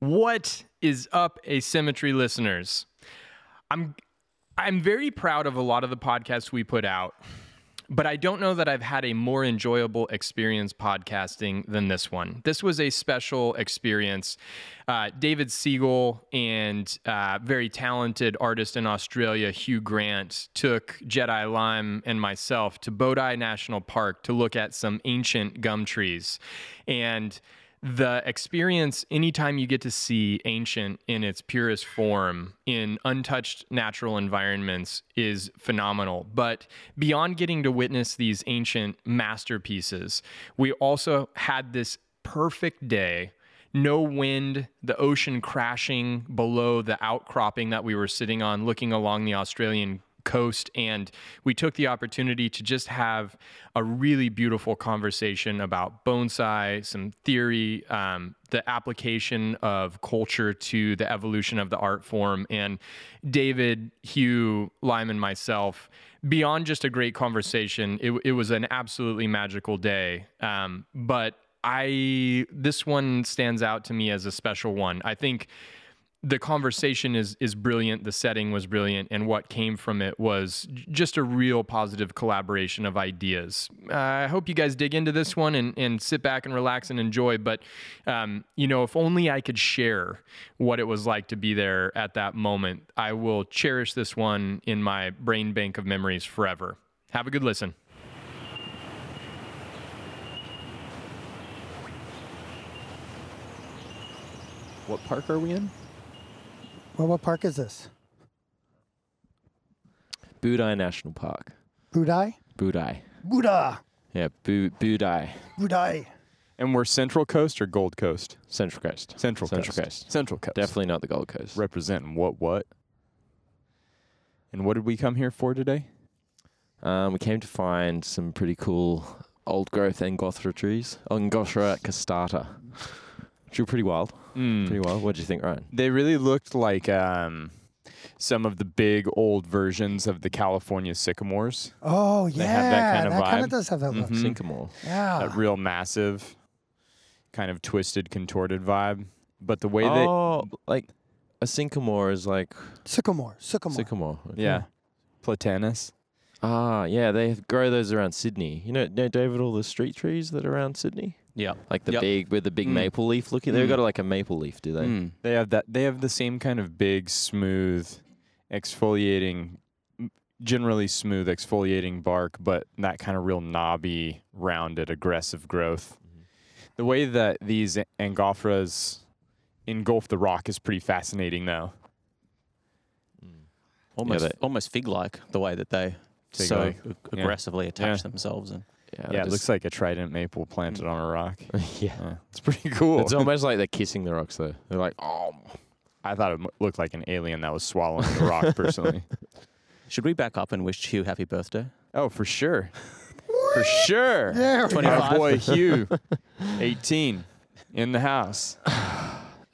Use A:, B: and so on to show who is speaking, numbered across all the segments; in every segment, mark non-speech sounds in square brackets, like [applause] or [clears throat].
A: What is up, asymmetry listeners? I'm I'm very proud of a lot of the podcasts we put out, but I don't know that I've had a more enjoyable experience podcasting than this one. This was a special experience. Uh, David Siegel and uh, very talented artist in Australia, Hugh Grant, took Jedi Lime and myself to Bouddi National Park to look at some ancient gum trees. And the experience anytime you get to see ancient in its purest form in untouched natural environments is phenomenal. But beyond getting to witness these ancient masterpieces we also had this perfect day. No wind, the ocean crashing below the outcropping that we were sitting on, looking along the Australian coast and we took the opportunity to just have a really beautiful conversation about bonsai some theory um, the application of culture to the evolution of the art form. And david hugh lyman myself beyond just a great conversation it, it was an absolutely magical day. Um, but i this one stands out to me as a special one. I think the conversation is is brilliant the setting was brilliant and what came from it was just a real positive collaboration of ideas. Uh, i hope you guys dig into this one and, and sit back and relax and enjoy but um, you know if only i could share what it was like to be there at that moment i will cherish this one in my brain bank of memories forever. Have a good listen.
B: What park are we in?
C: Well, what park is this?
D: Bouddi National Park.
C: Bouddi?
D: Bouddi.
C: Buddha.
D: Yeah, Bu- Bouddi.
C: Bouddi.
B: And we're Central Coast or Gold Coast?
D: Central Coast.
B: Central,
D: Central
B: Coast.
D: Coast.
B: Central Coast.
D: Definitely not the Gold Coast.
B: representing what what. And what did we come here for today?
D: Um, we came to find some pretty cool old growth Angophora trees. Angophora costata. Which were pretty wild.
B: Mm.
D: Pretty wild. What did you think, Ryan?
B: They really looked like um, some of the big old versions of the California sycamores.
C: Oh, yeah.
B: They have that kind of
C: That kind of does have that look.
B: Mhm.
D: Sycamore.
C: Yeah.
B: That real massive, kind of twisted, contorted vibe. But the way they.
D: oh, like a sycamore is like
C: Sycamore. Sycamore.
D: sycamore.
B: they, yeah, platanus.
D: Ah, yeah, they grow those around Sydney. You know, know David, all the street trees that are around Sydney,
E: Yeah.
D: like the
E: Yep.
D: big with the big
B: Mm.
D: maple leaf looking. They've
B: Mm.
D: got like a maple leaf, do they?
E: Mm.
B: They have that. They have the same kind of big, smooth, exfoliating, m- generally smooth exfoliating bark, but that kind of real knobby, rounded, aggressive growth. The way that these a- angophoras engulf the rock is pretty fascinating, though.
E: Almost,
D: they-
E: almost fig-like the way that they so
B: Fig-like.
E: ag-
B: Yeah.
E: aggressively attach
B: Yeah.
E: themselves. And
D: Yeah,
B: Yeah, it
D: just-
B: looks like a trident maple planted on a rock. [laughs]
D: yeah.
B: Yeah, it's pretty cool.
D: It's almost like they're kissing the rocks though. They're like, oh,
B: I thought it looked like an alien that was swallowing the rock. Personally, [laughs]
E: should we back up and wish Hugh happy birthday?
B: oh, for sure, for sure.
C: There we go.
B: Our boy Hugh, [laughs] 18, in the house. [sighs]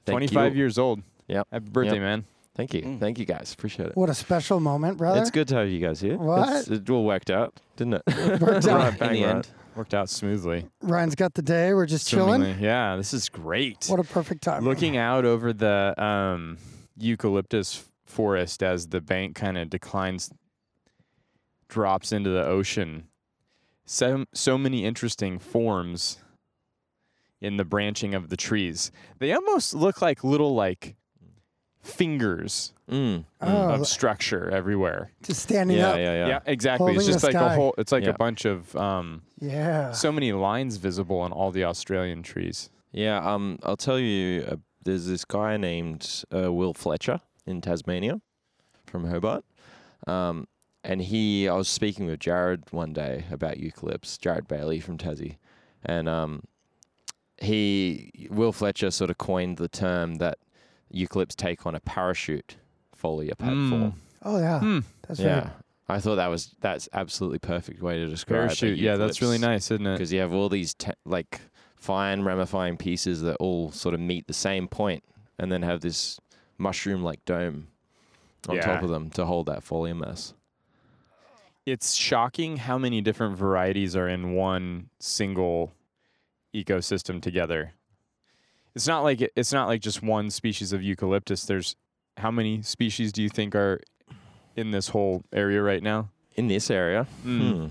B: 25
D: you.
B: years old.
D: Yep.
B: Happy birthday,
D: Yep.
B: man.
D: Thank you,
E: Mm.
D: thank you guys, appreciate it.
C: What a special moment, brother.
D: It's good to have you guys here.
C: What?
D: It's- it all worked out, didn't it?
C: Worked out. [laughs]
D: Right,
E: In the
D: right.
E: end,
B: Worked out smoothly.
C: Ryan's got the day. We're just chilling.
B: Yeah, this is great.
C: What a perfect time.
B: Looking out over the um, eucalyptus forest as the bank kind of declines, drops into the ocean. So, so many interesting forms in the branching of the trees. They almost look like little like fingers
D: Mm.
C: Oh,
B: of structure everywhere.
C: just standing
D: Yeah,
C: up.
D: yeah,
B: Yeah,
D: yeah.
B: exactly. It's just
C: the
B: like a whole. It's like
D: Yeah.
B: a bunch of um,
C: Yeah.
B: so many lines visible on all the Australian trees.
D: Yeah, um, I'll tell you. Uh, there's this guy named uh, Will Fletcher in Tasmania, from Hobart, um, and he. I was speaking with Jared one day about eucalypts. Jared Bailey from Tassie, and um, he Will Fletcher sort of coined the term that eucalypts take on a parachute foliar pad
B: Mm.
D: form.
C: oh, yeah.
B: Hmm.
C: That's
D: Yeah,
C: right.
D: I thought that was that's absolutely perfect way to describe it.
B: Parachute. Yeah, that's really nice, isn't it?
D: because you have all these te- like fine ramifying pieces that all sort of meet the same point and then have this mushroom like dome on top of them to hold that foliar mass.
B: It's shocking how many different varieties are in one single ecosystem together. It's not like it's not like just one species of eucalyptus. There's how many species do you think are in this whole area right now?
D: In this area,
B: Mm.
D: hmm.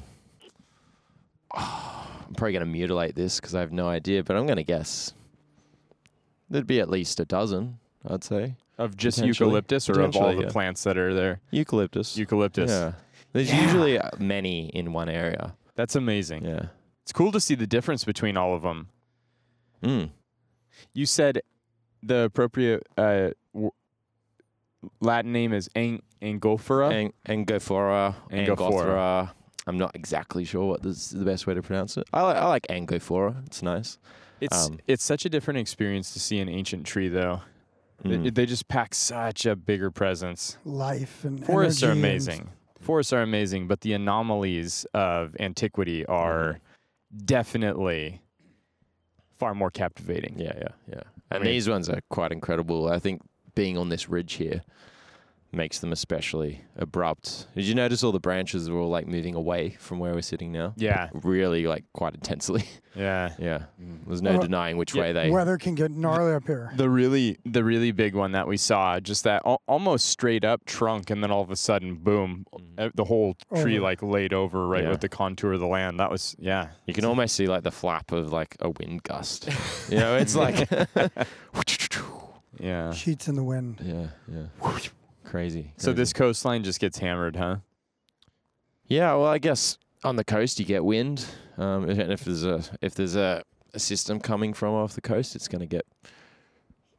D: I'm probably going to mutilate this because I have no idea, but I'm going to guess there'd be at least a dozen. I'd say
B: Of just eucalyptus or of all the
D: yeah.
B: plants that are there?
D: eucalyptus.
B: Eucalyptus.
D: Yeah, there's
C: Yeah.
D: usually uh, many in one area.
B: That's amazing.
D: Yeah.
B: It's cool to see the difference between all of them.
D: Mm.
B: You said the appropriate uh, w- Latin name is Ang- Angophora.
D: Ang- Angophora,
B: Angophora.
D: Angophora. I'm not exactly sure what is the best way to pronounce it. I like, I like Angophora. It's nice.
B: it's
D: um,
B: it's such a different experience to see an ancient tree, though. They-
D: Mm.
B: They, just pack such a bigger presence.
C: Life and
B: Forests are
C: energy and-
B: amazing. Forests are amazing, but the anomalies of antiquity are
D: Mm-hmm.
B: definitely far more captivating.
D: Yeah, yeah, yeah.
B: I
D: And
B: mean-
D: these ones are quite incredible. I think being on this ridge here makes them especially abrupt. Did you notice all the branches were all like moving away from where we're sitting now?
B: Yeah,
D: Really, like quite intensely. [laughs]
B: yeah.
D: yeah. There's no
C: Well,
D: denying which
B: yeah,
D: way they.
C: Weather can get gnarly up here.
B: The really, the really big one that we saw, just that al- almost straight up trunk, and then all of a sudden, boom, uh, the whole tree
C: Over.
B: like laid over right
D: Yeah.
B: with the contour of the land. That was, yeah,
D: You can almost see like the flap of like a wind gust. [laughs] you know, it's like. [laughs]
B: yeah.
C: Sheets in the wind.
D: yeah, yeah. Crazy.
B: So this coastline just gets hammered, huh?
D: Yeah, well, I guess on the coast you get wind, um, and if there's a if there's a, a system coming from off the coast, it's going to get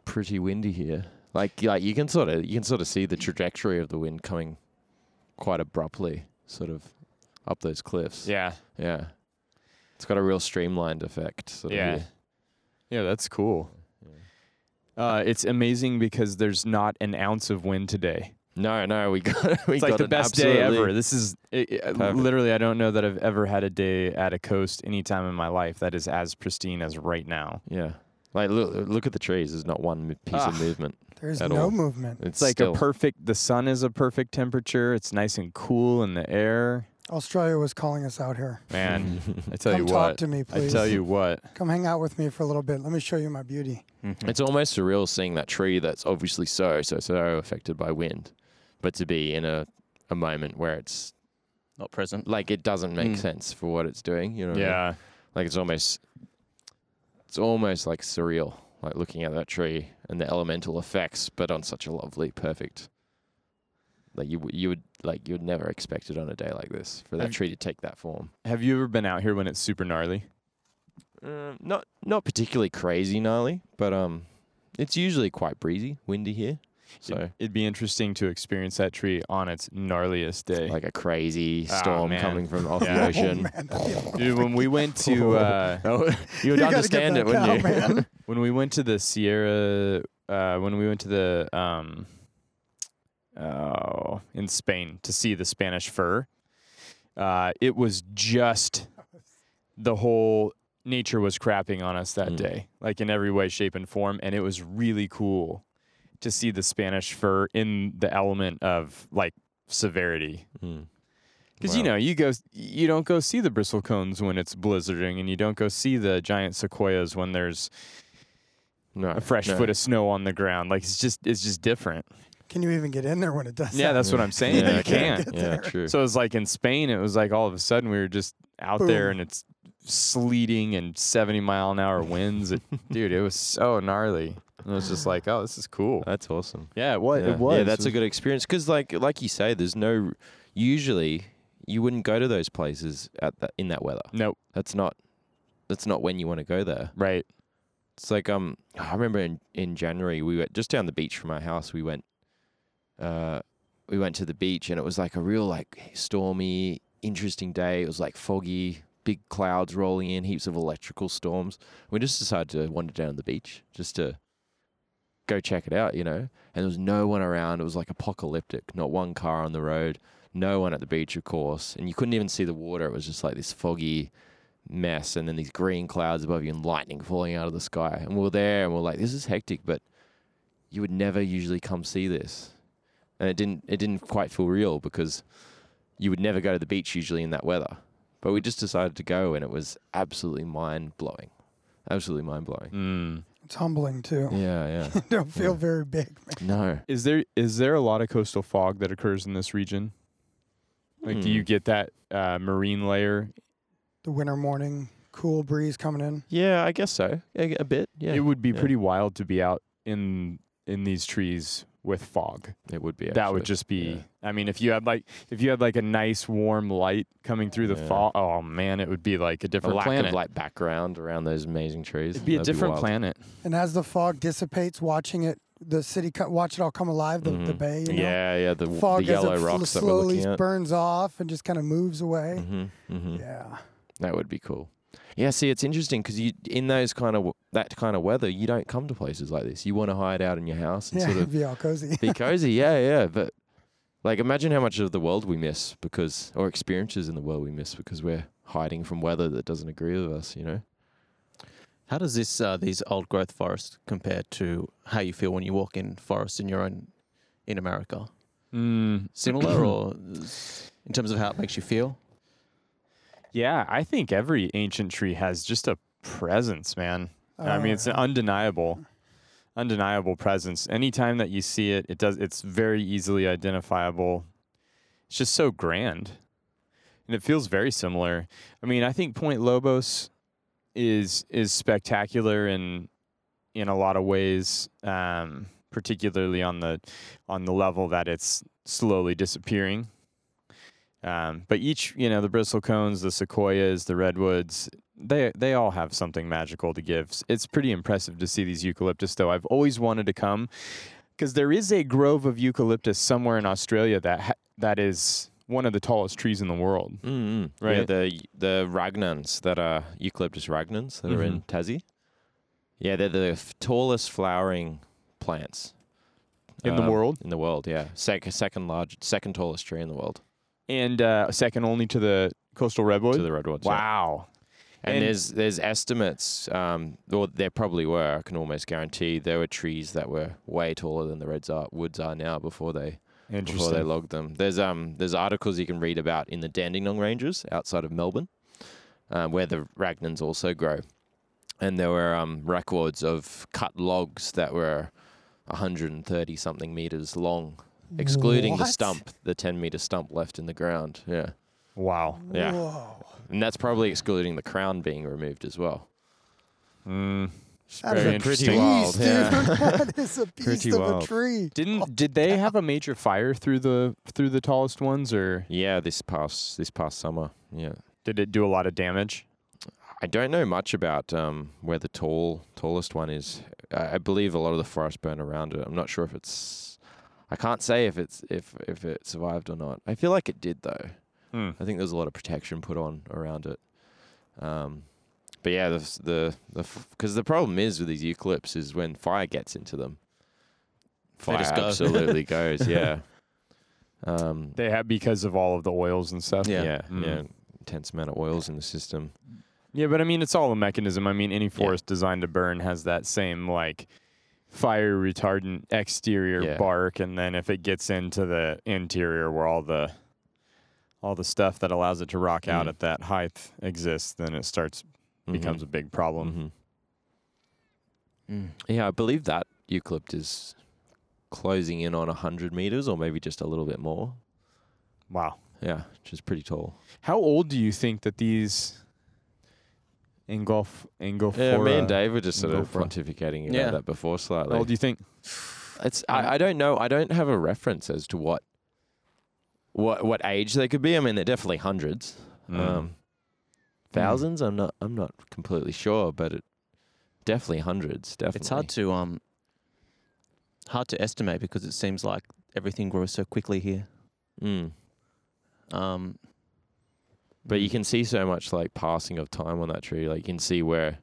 D: pretty windy here. Like like you can sort of you can sort of see the trajectory of the wind coming quite abruptly, sort of up those cliffs.
B: Yeah,
D: yeah. It's got a real streamlined effect. Sort
B: Yeah.
D: Here.
B: yeah, that's cool. Uh, it's amazing because there's not an ounce of wind today.
D: No, no, we got [laughs] we
B: It's like
D: got
B: the best day ever. This is it, it- literally. I don't know that I've ever had a day at a coast any time in my life that is as pristine as right now.
D: Yeah. Like look look at the trees. There's not one piece
B: Ah.
D: of movement.
C: There's
D: At
C: no
D: all.
C: movement.
D: It's,
B: It's like
D: still,
B: a perfect. The sun is a perfect temperature. It's nice and cool in the air.
C: Australia was calling us out here.
B: Man, [laughs] I tell
C: Come
B: you
C: talk
B: what.
C: to me,
B: I tell you what.
C: Come hang out with me for a little bit. Let me show you my beauty.
D: It's almost surreal seeing that tree that's obviously so, so, so affected by wind, but to be in a, a moment where it's
E: Not present.
D: like it doesn't make
E: Mm.
D: sense for what it's doing. You know? what I mean?
B: Yeah.
D: Like it's almost, it's almost like surreal, like looking at that tree and the elemental effects, but on such a lovely, perfect. Like you, w- you would like you would never expect it on a day like this for that
B: Have-
D: tree to take that form.
B: Have you ever been out here when it's super gnarly?
D: Uh, not not particularly crazy gnarly, but um, it's usually quite breezy, windy here. So
B: It'd, it'd be interesting to experience that tree on its gnarliest day.
D: like a crazy
B: Ah,
D: storm
B: man.
D: coming from off the
C: Oh,
D: ocean.
B: Dude, when we went to [laughs] uh,
D: Oh, [laughs] you
C: You
D: would understand it, wouldn't you? [laughs]
B: when we went to the Sierra, uh, when we went to the um, oh, in Spain to see the Spanish fir, uh, it was just the whole nature was crapping on us that
D: Mm.
B: day, like in every way, shape, and form, and it was really cool to see the Spanish fir in the element of like severity.
D: Mm.
B: Because you know, you go, you don't go see the bristle cones when it's blizzarding, and you don't go see the giant sequoias when there's
D: no,
B: a fresh
D: no.
B: foot of snow on the ground. Like it's just, it's just different.
C: Can you even get in there when it does
B: Yeah,
C: that?
B: that's what I'm saying. [laughs]
D: Yeah,
B: you
D: I
B: can't.
C: get
D: Yeah,
C: there.
D: true.
B: So it's like in Spain, it was like all of a sudden we were just out there and it's sleeting and 70 mile an hour winds. It, [laughs] dude, it was so gnarly. And it was just like, oh, this is cool.
D: That's awesome.
B: Yeah, it was.
D: yeah.
B: It was.
D: Yeah, that's a good experience. Because like like you say, there's no. Usually, you wouldn't go to those places at that in that weather.
B: Nope.
D: That's not. That's not when you want to go there.
B: Right.
D: It's like um, I remember in, in January we went just down the beach from our house. We went, uh, we went to the beach and it was like a real like stormy, interesting day. It was like foggy, big clouds rolling in, heaps of electrical storms. We just decided to wander down the beach just to go check it out, you know. And there was no one around. It was like apocalyptic. Not one car on the road. No one at the beach, of course. And you couldn't even see the water. It was just like this foggy mess and then these green clouds above you and lightning falling out of the sky. And we are there and we are like, this is hectic, but you would never usually come see this. And it didn't it didn't quite feel real because you would never go to the beach usually in that weather. But we just decided to go and it was absolutely mind blowing. Absolutely mind blowing.
B: Mm.
C: It's humbling too.
D: Yeah, yeah. [laughs]
C: Don't feel
D: Yeah.
C: very big. Man.
D: no.
B: Is there is there a lot of coastal fog that occurs in this region? Like, do
D: Hmm.
B: you get that uh, marine layer?
C: The winter morning, cool breeze coming in.
D: Yeah, I guess so. A, a bit. Yeah.
B: It would be
D: yeah.
B: pretty wild to be out in in these trees with fog.
D: It would be.
B: that would just be.
D: yeah.
B: I mean, if you had like if you had like a nice warm light coming through the
D: Yeah.
B: fog, oh man, it would be like a
D: a
B: different
D: lack
B: planet.
D: of like background around those amazing trees.
B: It'd be a
D: That'd
B: different
D: wild.
B: planet.
C: And as the fog dissipates, watching it, the city, co- watch it all come alive, the, the
D: Mhm.
C: bay. You know?
D: Yeah, yeah. The,
C: The fog
D: the
C: as
D: yellow
C: it fl-
D: rocks that we're
C: slowly
D: looking at.
C: burns off and just kind of moves away.
D: Mm-hmm, mm-hmm.
C: Yeah.
D: That would be cool. Yeah, see, it's interesting because you in those kind of that kind of weather, you don't come to places like this. You want to hide out in your house and
C: Yeah,
D: sort of [laughs]
C: be all cozy.
D: be cozy. [laughs] Yeah, yeah. But like, imagine how much of the world we miss because, or experiences in the world we miss because we're hiding from weather that doesn't agree with us. You know.
E: How does this uh, these old growth forests compare to how you feel when you walk in forests in your own in America?
B: Mm.
E: Similar, [coughs] or in terms of how it makes you feel?
B: Yeah, I think every ancient tree has just a presence, man. I mean,
C: Oh,
B: it's an undeniable, undeniable presence. Anytime that you see it, it does. It's very easily identifiable. It's just so grand, and it feels very similar. I mean, I think Point Lobos is is spectacular in in a lot of ways, um, particularly on the on the level that it's slowly disappearing. Um, but each, you know, the bristle cones, the sequoias, the redwoods, they they all have something magical to give. It's pretty impressive to see these eucalyptus, though. I've always wanted to come because there is a grove of eucalyptus somewhere in Australia that ha- that is one of the tallest trees in the world.
D: Mm-hmm. Yeah,
B: Right.
D: the the regnans that are eucalyptus regnans that are in
B: Mhm.
D: Tassie. Yeah, they're the f- tallest flowering plants
B: In the
D: um,
B: world?
D: In the world, yeah, Sec- second large, second tallest tree in the world
B: And uh, second only to the coastal redwood.
D: to the redwoods. yeah.
B: wow.
D: And,
B: And-
D: there's there's estimates, um, or there probably were. I can almost guarantee there were trees that were way taller than the reds are, woods are now before they before they logged them. There's um there's articles you can read about in the Dandenong Ranges outside of Melbourne, um, where the regnans also grow, and there were um records of cut logs that were 130 something meters long, excluding the
C: What?
D: stump, the 10 meter stump left in the ground. Yeah,
B: wow.
D: Yeah.
C: Whoa.
D: and that's probably excluding the crown being removed as well.
B: Mm.
C: That is
B: Very
C: a
B: interesting.
D: Pretty wild,
C: beast,
D: yeah.
C: dude. [laughs] that is a beast
D: Pretty
C: of
D: wild.
C: a tree.
B: Didn't did they [laughs] have a major fire through the through the tallest ones, or
D: Yeah, this past this past summer. Yeah.
B: did it do a lot of damage?
D: I don't know much about um, where the tall tallest one is. I, I believe a lot of the forest burned around it. I'm not sure if it's. I can't say if it's if if it survived or not. I feel like it did though.
B: Hmm.
D: I think there's a lot of protection put on around it. Um, but yeah, the the the because the problem is with these eucalypts is when fire gets into them,
E: They
D: fire
E: just go. [laughs]
D: absolutely goes. Yeah. [laughs] Um,
B: They have because of all of the oils and stuff.
E: Yeah.
D: yeah,
B: Mm.
D: yeah, intense amount of oils in the system.
B: Yeah, but I mean, it's all a mechanism. I mean, any forest designed to burn has that same like fire retardant exterior
D: Yeah.
B: bark, and then if it gets into the interior where all the all the stuff that allows it to rock out
D: Mm.
B: at that height exists, then it starts
D: Mhm.
B: becomes a big problem.
D: Mhm. Yeah, I believe that eucalypt is closing in on 100 meters or maybe just a little bit more.
B: Wow.
D: Yeah, which is pretty tall.
B: How old do you think that these engulf engulf?
D: Yeah, me and Dave were just sort of
B: Ingolfora.
D: pontificating about
E: Yeah.
D: that before slightly.
B: old do you think?
D: It's I, I don't know. I don't have a reference as to what what what age they could be. I mean, they're definitely hundreds.
B: Mm.
D: Um, thousands. I'm not. I'm not completely sure, but it definitely hundreds. Definitely.
E: It's hard to um hard to estimate because it seems like everything grows so quickly here.
D: Mm.
E: Um,
D: But you can see so much like passing of time on that tree. Like you can see where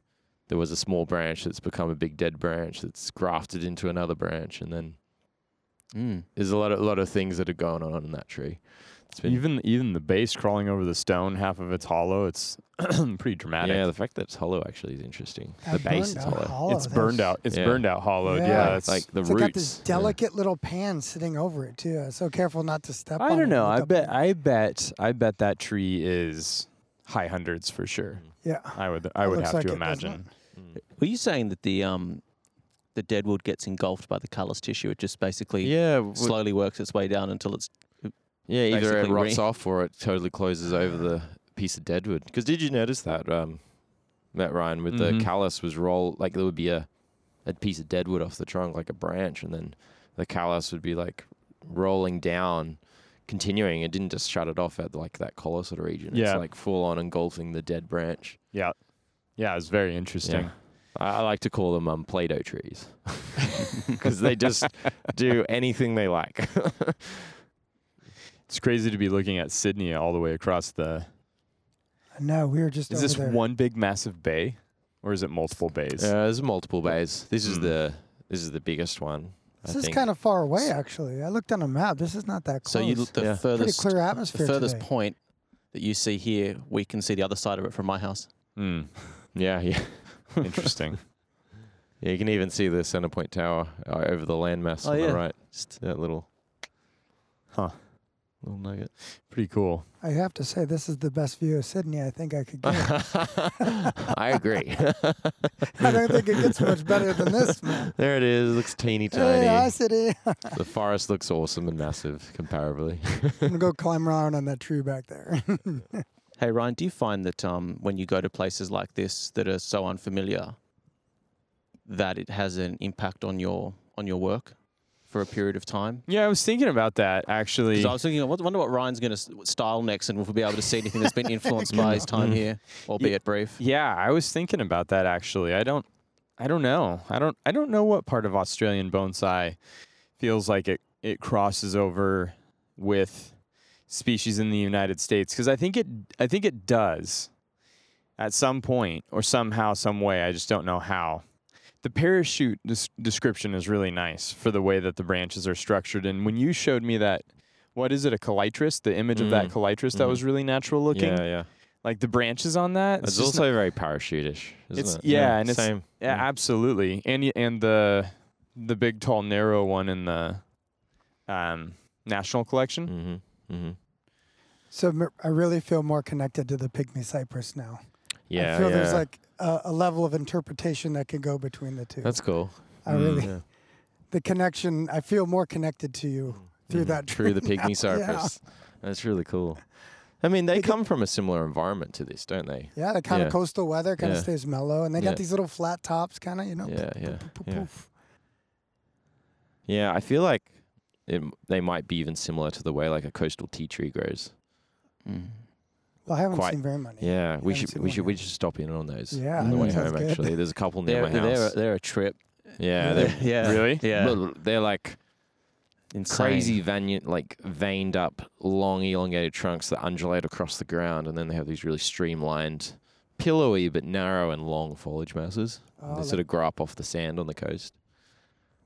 D: there was a small branch that's become a big dead branch that's grafted into another branch, and then
E: mm,
D: there's a lot of a lot of things that are going on in that tree. It's been
B: Even even the base crawling over the stone, half of it's hollow. It's [clears throat] pretty dramatic.
D: yeah. The fact that it's hollow actually is interesting.
C: That
D: the base is hollow.
C: hollow.
B: it's
C: That
B: burned out. It's
D: Yeah.
B: burned out hollowed.
C: Yeah.
B: Yeah, it's
D: like the
C: It's
D: roots.
C: got this
D: yeah.
C: delicate little pan sitting over it too. So careful not to step on it.
B: I
C: it.
B: don't know.
C: Look
B: I bet.
C: there.
B: I bet. I bet that tree is high hundreds for sure.
C: Yeah.
B: I would. I
C: It
B: would have
C: like
B: to
C: it,
B: imagine.
D: Mm.
E: were you saying that the um the deadwood gets engulfed by the callus tissue. It just basically
D: Yeah,
E: slowly works its way down until it's
D: yeah. Either it rots
E: re-
D: off or it totally closes over the piece of deadwood. Because did you notice that, um, Matt Ryan, with
B: Mhm.
D: the callus was roll like there would be a a piece of deadwood off the trunk, like a branch, and then the callus would be like rolling down, continuing. It didn't just shut it off at like that collar sort of region.
B: Yeah.
D: It's like full on engulfing the dead branch.
B: Yeah. Yeah, it's very interesting.
D: Yeah. I, I like to call them um, Play-Doh trees [laughs] because they just [laughs] do anything they like. [laughs]
B: It's crazy to be looking at Sydney all the way across the.
C: No, we were just
B: Is
C: over
B: this
C: there.
B: one big massive bay, or is it multiple bays?
D: Yeah, there's multiple bays. This is
B: Mm.
D: the this is the biggest one.
C: This
D: I
C: is
D: think.
C: kind of far away, actually. I looked on a map. This is not that close.
E: so you look the
D: Yeah.
C: Pretty
E: furthest
C: clear
E: the furthest
C: today.
E: point that you see here. We can see the other side of it from my house.
B: Hmm.
D: yeah, yeah, [laughs]
B: Interesting.
D: yeah. You can even see the Centrepoint Tower uh, over the landmass
E: Oh,
D: on
E: yeah.
D: the right.
E: Just
D: That little
B: Huh.
D: Little nugget.
B: Pretty cool.
C: I have to say, this is the best view of Sydney I think I could get. [laughs]
D: I agree. [laughs]
C: I don't think it gets much better than this, man. [laughs]
D: there it is. It Looks teeny tiny.
C: Hey, hi, City.
D: the forest looks awesome and massive comparably.
C: I'm going to go climb around on that tree back there.
E: Hey Ryan, do you find that um, when you go to places like this that are so unfamiliar, that it has an impact on your on your work for a period of time?
B: Yeah, I was thinking about that actually.
E: Because I was thinking, I wonder what Ryan's going to style next, and we'll be able to see anything that's been [laughs] influenced by his time
B: Mm.
E: here, albeit brief.
B: Yeah, I was thinking about that actually. I don't I don't know. I don't I don't know what part of Australian bonsai feels like it it crosses over with species in the United States cuz I think it I think it does at some point or somehow some way. I just don't know how. The parachute des- description is really nice for the way that the branches are structured and when you showed me that what is it a Callitris the image of that
D: Mm.
B: that
D: Mhm.
B: was really natural looking
D: Yeah, yeah.
B: like the branches on that
D: It's,
B: just
D: also very parachutish, isn't
B: It's-
D: it?
B: yeah, and it's-
D: same.
B: Yeah,
D: Yeah.
B: absolutely. And and the the big tall narrow one in the um national collection.
D: Mm-hmm. Mm-hmm.
C: so I really feel more connected to the pygmy cypress now.
D: Yeah,
C: I feel
D: yeah.
C: there's like a, a level of interpretation that can go between the two.
D: That's cool.
C: I
B: Mm.
C: really,
D: Yeah. [laughs]
C: the connection, I feel more connected to you through
D: Mhm.
C: that.
D: through the
C: tree [laughs] now.
D: pygmy cypress. That's really cool. I mean, they
C: They get-
D: come from a similar environment to this, don't they?
C: Yeah, the kind
D: Yeah.
C: of coastal weather kind of
D: Yeah.
C: stays mellow, and they
D: Yeah.
C: got these little flat tops, kind of, you know.
D: Yeah,
C: poof,
D: yeah,
C: poof, poof,
D: yeah.
C: poof.
D: Yeah, I feel like it, they might be even similar to the way like a coastal tea tree grows.
E: Mm.
C: Well, I haven't
D: Quite-
C: seen very many.
D: Yeah, we should we
C: one
D: should we should stop in on those
C: Yeah,
D: on the way home.
C: good.
D: Actually, there's a couple near
E: They're,
D: my
E: they're,
D: house.
E: a, they're a trip.
D: yeah,
C: Really?
D: they're [laughs]
E: yeah.
B: Really?
E: Yeah.
D: well, they're like
E: Insane.
D: crazy veined, like veined up, long, elongated trunks that undulate across the ground, and then they have these really streamlined, pillowy but narrow and long foliage masses.
C: Oh,
D: they sort of grow up off the sand on the coast.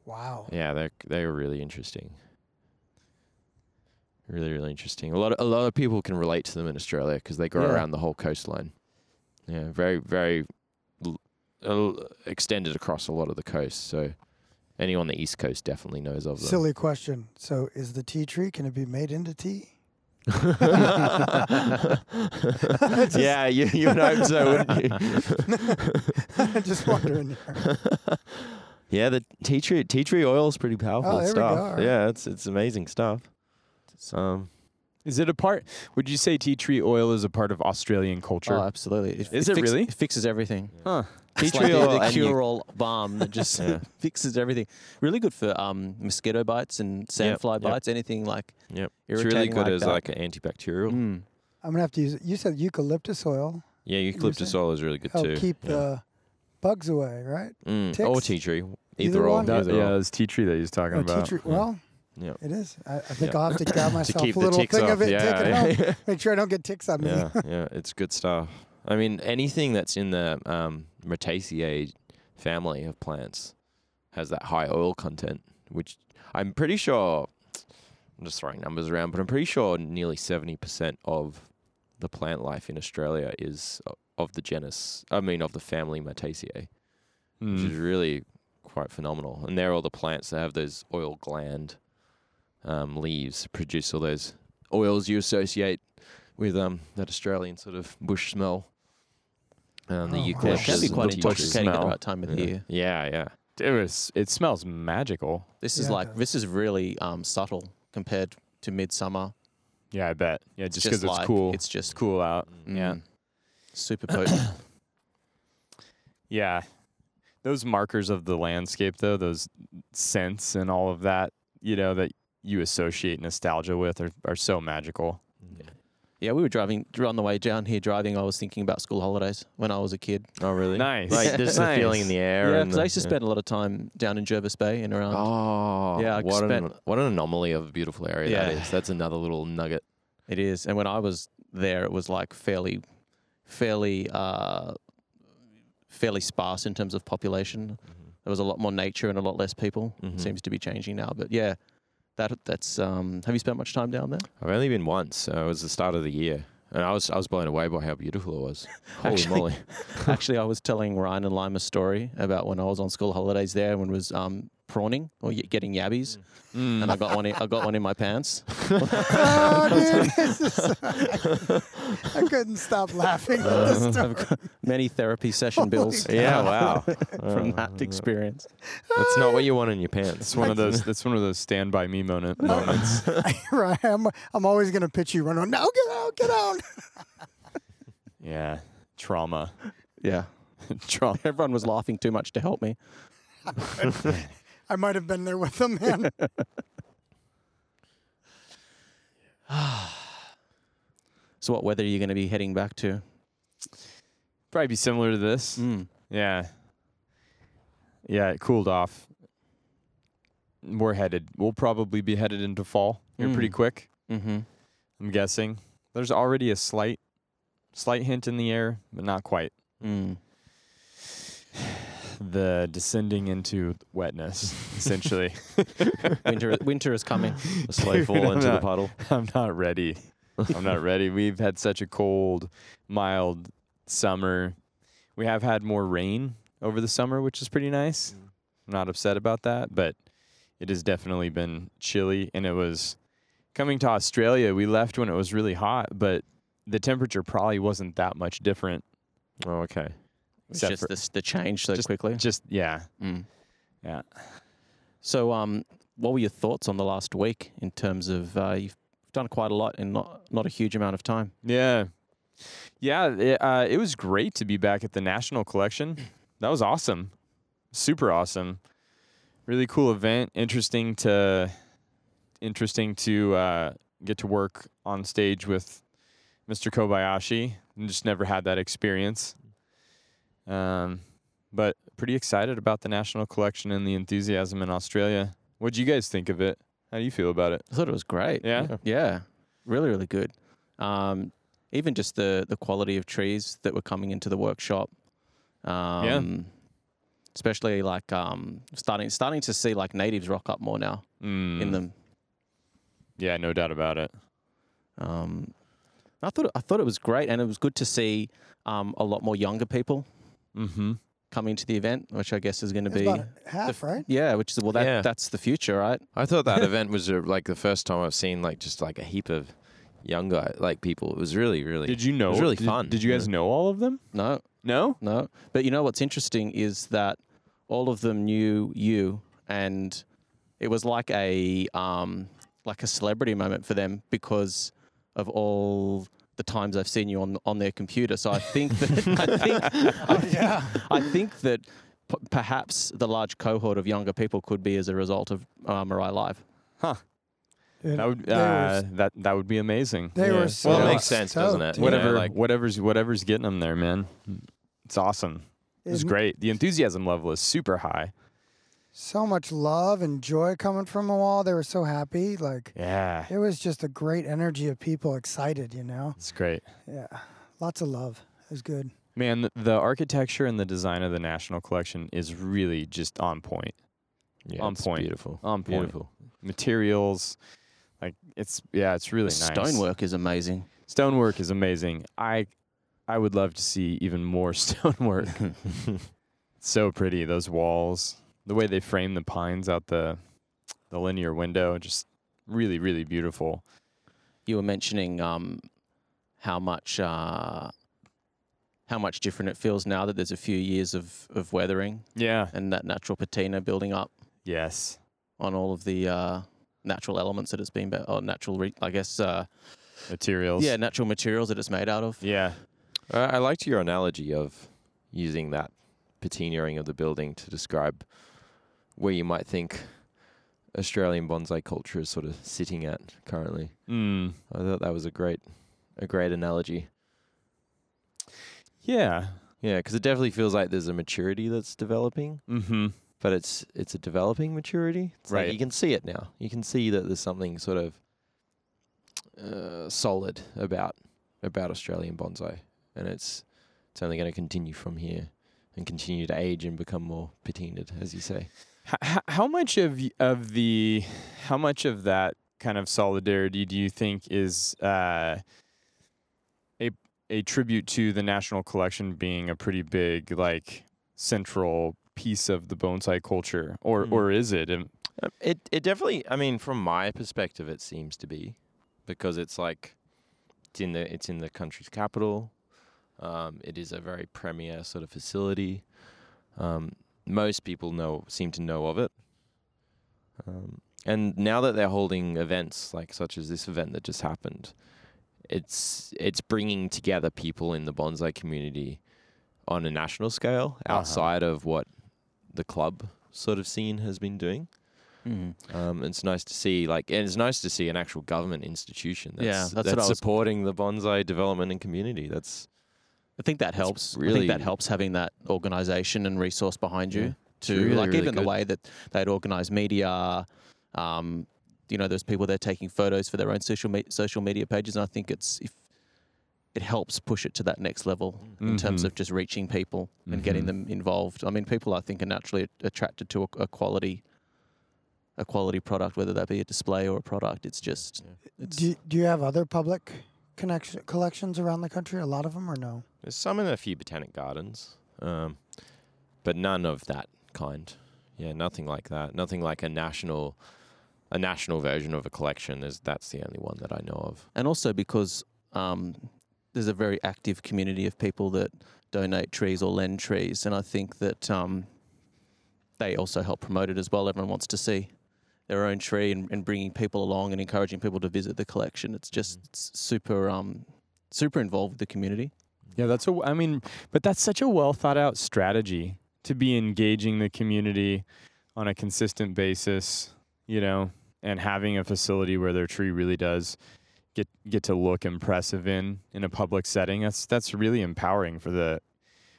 C: wow.
D: Yeah, they're they're really interesting. Really, really interesting. A lot of a lot of people can relate to them in Australia because they grow
E: Yeah.
D: around the whole coastline. Yeah, very, very l- l- extended across a lot of the coast. So anyone on the east coast definitely knows of them.
C: Silly question. So, is the tea tree can it be made into tea? [laughs] [laughs]
D: yeah, you you would hope so, wouldn't you? [laughs]
C: Just wondering.
D: Yeah, the tea tree tea tree oil is pretty powerful
C: Oh,
D: stuff.
C: go.
D: Yeah, it's it's amazing stuff. Um,
B: Is it a part? Would you say tea tree oil is a part of Australian culture?
E: Oh, absolutely.
B: Is it
E: fix-
B: really?
E: It fixes everything.
B: huh.
D: tea tree
E: like
D: oil
E: the, the cure-all balm that [laughs] just
D: Yeah. [laughs]
E: fixes everything. Really good for um, mosquito bites and sandfly
D: yep.
E: bites. Anything like
D: Yep, it's really good
E: like
D: as
E: that.
D: like an antibacterial.
E: Mm.
C: I'm gonna have to use it. You said eucalyptus oil
D: Yeah, eucalyptus oil is really good
C: help
D: too.
C: keep
D: yeah.
C: the bugs away, right?
D: mm. or tea tree,
C: Either
D: either, or.
C: one?
B: That-
D: Either
B: yeah,
D: or.
B: it's tea tree that he's talking
C: Or
B: about.
C: tea tree. Well,
D: Yeah.
C: it is. I, I think
D: Yeah.
C: I'll have to grab [laughs]
D: to
C: myself
D: keep
C: a
D: the
C: little
D: ticks
C: thing
D: off.
C: of it.
D: yeah,
C: take it
D: yeah.
C: home. [laughs] Make sure I don't get ticks on me.
D: yeah, yeah, it's good stuff. I mean, anything that's in the um, Myrtaceae family of plants has that high oil content, which I'm pretty sure. I'm just throwing numbers around, but I'm pretty sure nearly 70% of the plant life in Australia is of the genus, I mean, of the family Myrtaceae, which is
B: Mm.
D: really quite phenomenal. And they're all the plants that have those oil gland um, leaves, produce all those oils you associate with um, that Australian sort of bush smell. Um, the
C: Oh, wow.
E: Yeah, it
D: eucalyptus.
E: can be quite
D: the tea
B: bush
E: intoxicating at the right time of
D: Yeah.
E: year.
D: Yeah, yeah.
B: It was. It smells magical.
E: This is
C: Yeah, it
E: like this is really um, subtle compared to midsummer.
B: Yeah, I bet. Yeah, just because it's
E: like,
B: cool.
E: It's just
B: cool out. Yeah.
E: mm, super [coughs] potent.
B: Yeah. Those markers of the landscape, though, those scents and all of that, you know, that you associate nostalgia with are, are so magical.
E: yeah, yeah, we were driving on the way down here. Driving, I was thinking about school holidays when I was a kid.
D: Oh, really?
B: Nice.
D: Like there's the feeling in the air.
E: Yeah, because I used to
D: yeah.
E: spend a lot of time down in Jervis Bay and around.
D: Oh,
E: Yeah, I
D: what an what an anomaly of a beautiful area that
E: Yeah.
D: is. That's another little nugget.
E: It is, and when I was there, it was like fairly, fairly, uh, fairly sparse in terms of population. There was a lot more nature and a lot less people.
D: Mhm.
E: Seems to be changing now, but yeah, that that's. Um, have you spent much time down there?
D: I've only been once. Uh, it was the start of the year, and I was I was blown away by how beautiful it was. [laughs] Holy
E: Actually-
D: moly! [laughs]
E: Actually, I was telling Ryan and Lima a story about when I was on school holidays there and when it was um, prawning or getting yabbies,
B: Mm.
E: and I got one. In, I got one in my pants. [laughs]
C: Oh, dude, this is- I couldn't stop laughing at this story.
E: many therapy session bills.
D: Yeah, wow. [laughs]
E: from that experience.
D: That's not what you want in your pants.
B: It's one of those. That's one of those stand by me moment, [laughs] moments.
C: right, I'm, I'm always gonna pitch you. Run on. No, get out, get out.
B: yeah, trauma.
E: Yeah.
B: trauma.
E: Everyone was laughing too much to help me.
C: I might have been there with them, man. [laughs]
E: So, what weather are you going to be heading back to?
B: Probably be similar to this.
E: Mm.
B: Yeah. Yeah, it cooled off. We're headed. We'll probably be headed into fall here pretty
E: Mm.
B: quick.
E: Mm-hmm.
B: I'm guessing. There's already a slight, slight hint in the air, but not quite.
E: Mm.
B: The descending into wetness, essentially. [laughs]
E: Winter, winter is coming. [laughs]
D: A slow fall
B: I'm
D: into the puddle.
B: I'm not ready. I'm not ready. We've had such a cold, mild summer. We have had more rain over the summer, which is pretty nice. Mm. I'm not upset about that, but it has definitely been chilly. And it was coming to Australia. We left when it was really hot, but the temperature probably wasn't that much different.
D: Oh, okay.
E: It's
B: Except
E: just
B: for-
E: this, the change so
B: just-
E: quickly.
B: Just, yeah.
E: Mm.
B: Yeah.
E: So, um, what were your thoughts on the last week in terms of uh, you've done quite a lot in not not a huge amount of time?
B: Yeah. Yeah. It, uh, it was great to be back at the National Collection. [clears throat] That was awesome. Super awesome. Really cool event. Interesting to interesting to uh, get to work on stage with Mr. Kobayashi. And just never had that experience. Um, but pretty excited about the National Collection and the enthusiasm in Australia. What'd you guys think of it? How do you feel about it?
E: I thought it was great.
B: Yeah?
E: Yeah, really, really good. Um, even just the the quality of trees that were coming into the workshop. Um, Especially like um, starting starting to see like natives rock up more now in
B: Mm,
E: them.
B: Yeah, no doubt about it.
E: Um, I thought I thought it was great, and it was good to see um, a lot more younger people
B: Mm-hmm.
E: coming to the event, which I guess is going to be
C: about half, right?
E: yeah, which is well that
D: Yeah.
E: that's the future, right?
D: I thought that [laughs] event was uh, like the first time I've seen like just like a heap of young guy like people. It was really really.
B: Did you know?
D: It was really
B: did,
D: fun,
B: Did you guys know all of them?
E: No,
B: No.
E: No, but you know what's interesting is that all of them knew you, and it was like a um, like a celebrity moment for them because of all the times I've seen you on on their computer. So I think that [laughs] I think I [laughs] think, I think that p- perhaps the large cohort of younger people could be as a result of uh, Mirai Live.
C: Dude,
B: That would
C: they were,
B: uh, that that would be amazing.
C: they
B: Yeah.
C: were so
D: Well, it makes sense, doesn't it?
C: you
D: You know,
B: Whatever,
D: like-
B: whatever's whatever's getting them there, man. It's awesome. It was great. The enthusiasm level is super high.
C: So much love and joy coming from them all. They were so happy. Like
B: Yeah,
C: it was just a great energy of people excited. You know.
B: it's great.
C: Yeah, lots of love. It was good.
B: Man, the, the architecture and the design of the National Collection is really just on point.
D: yeah,
B: on
D: it's
B: point.
D: Beautiful.
B: On point.
D: Beautiful.
B: Materials, like it's yeah, it's really
E: the
B: nice.
E: stonework is amazing.
B: Stonework is amazing. I I would love to see even more [laughs] stonework. [laughs] so pretty those walls, the way they frame the pines out the the linear window, just really really beautiful.
E: You were mentioning um, how much uh, how much different it feels now that there's a few years of, of weathering
B: Yeah.
E: and that natural patina building up
B: Yes.
E: on all of the uh, natural elements that it's been, ba- or natural, re- I guess, uh,
B: Materials.
E: yeah, natural materials that it's made out of.
B: Yeah.
D: I, I liked your analogy of using that patinaing of the building to describe where you might think Australian bonsai culture is sort of sitting at currently.
B: Mm.
D: I thought that was a great, a great analogy.
B: Yeah.
D: Yeah, because it definitely feels like there's a maturity that's developing,
B: Mm-hmm.
D: but it's it's a developing maturity. It's like
B: Right.
D: you can see it now. You can see that there's something sort of uh, solid about about Australian bonsai, and it's it's only going to continue from here and continue to age and become more patinaed, as you say.
B: H- how much of of the how much of that kind of solidarity do you think is uh, a a tribute to the national collection being a pretty big like central piece of the bonsai culture, or
D: Mm.
B: or is it? Um,
D: It it definitely. I mean, from my perspective, it seems to be because it's like it's in the it's in the country's capital. Um, it is a very premier sort of facility. Um, most people know seem to know of it. Um, and now that they're holding events like such as this event that just happened, it's it's bringing together people in the bonsai community on a national scale
B: Uh-huh.
D: outside of what the club sort of scene has been doing.
E: Mm.
D: Um, it's nice to see, like, and it's nice to see an actual government institution that's,
E: Yeah, that's
D: that's
E: I was-
D: supporting the bonsai development and community. That's
E: I think that helps. I
D: really-
E: think that helps having that organisation and resource behind you
D: Yeah.
E: to
D: really,
E: like
D: really
E: even the way that they'd organise media. Um, you know, there's people there taking photos for their own social me- social media pages, and I think it's if it helps push it to that next level in terms
B: Mhm.
E: of just reaching people and getting
B: Mhm.
E: them involved. I mean, people I think are naturally attracted to a, a quality a quality product, whether that be a display or a product. It's just it's
C: Do you, do you have other public connection collections around the country? A lot of them, or no?
D: there's some in a few botanic gardens, um, but none of that kind. Yeah, nothing like that. Nothing like a national, a national version of a collection. Is that's the only one that I know of.
E: and also because um, there's a very active community of people that donate trees or lend trees, and I think that um, they also help promote it as well. Everyone wants to see their own tree and, and bringing people along and encouraging people to visit the collection. It's just it's super um, super involved with the community.
B: Yeah, that's a. w- I mean, but that's such a well thought out strategy to be engaging the community on a consistent basis, you know, and having a facility where their tree really does get get to look impressive in in a public setting. That's that's really empowering for the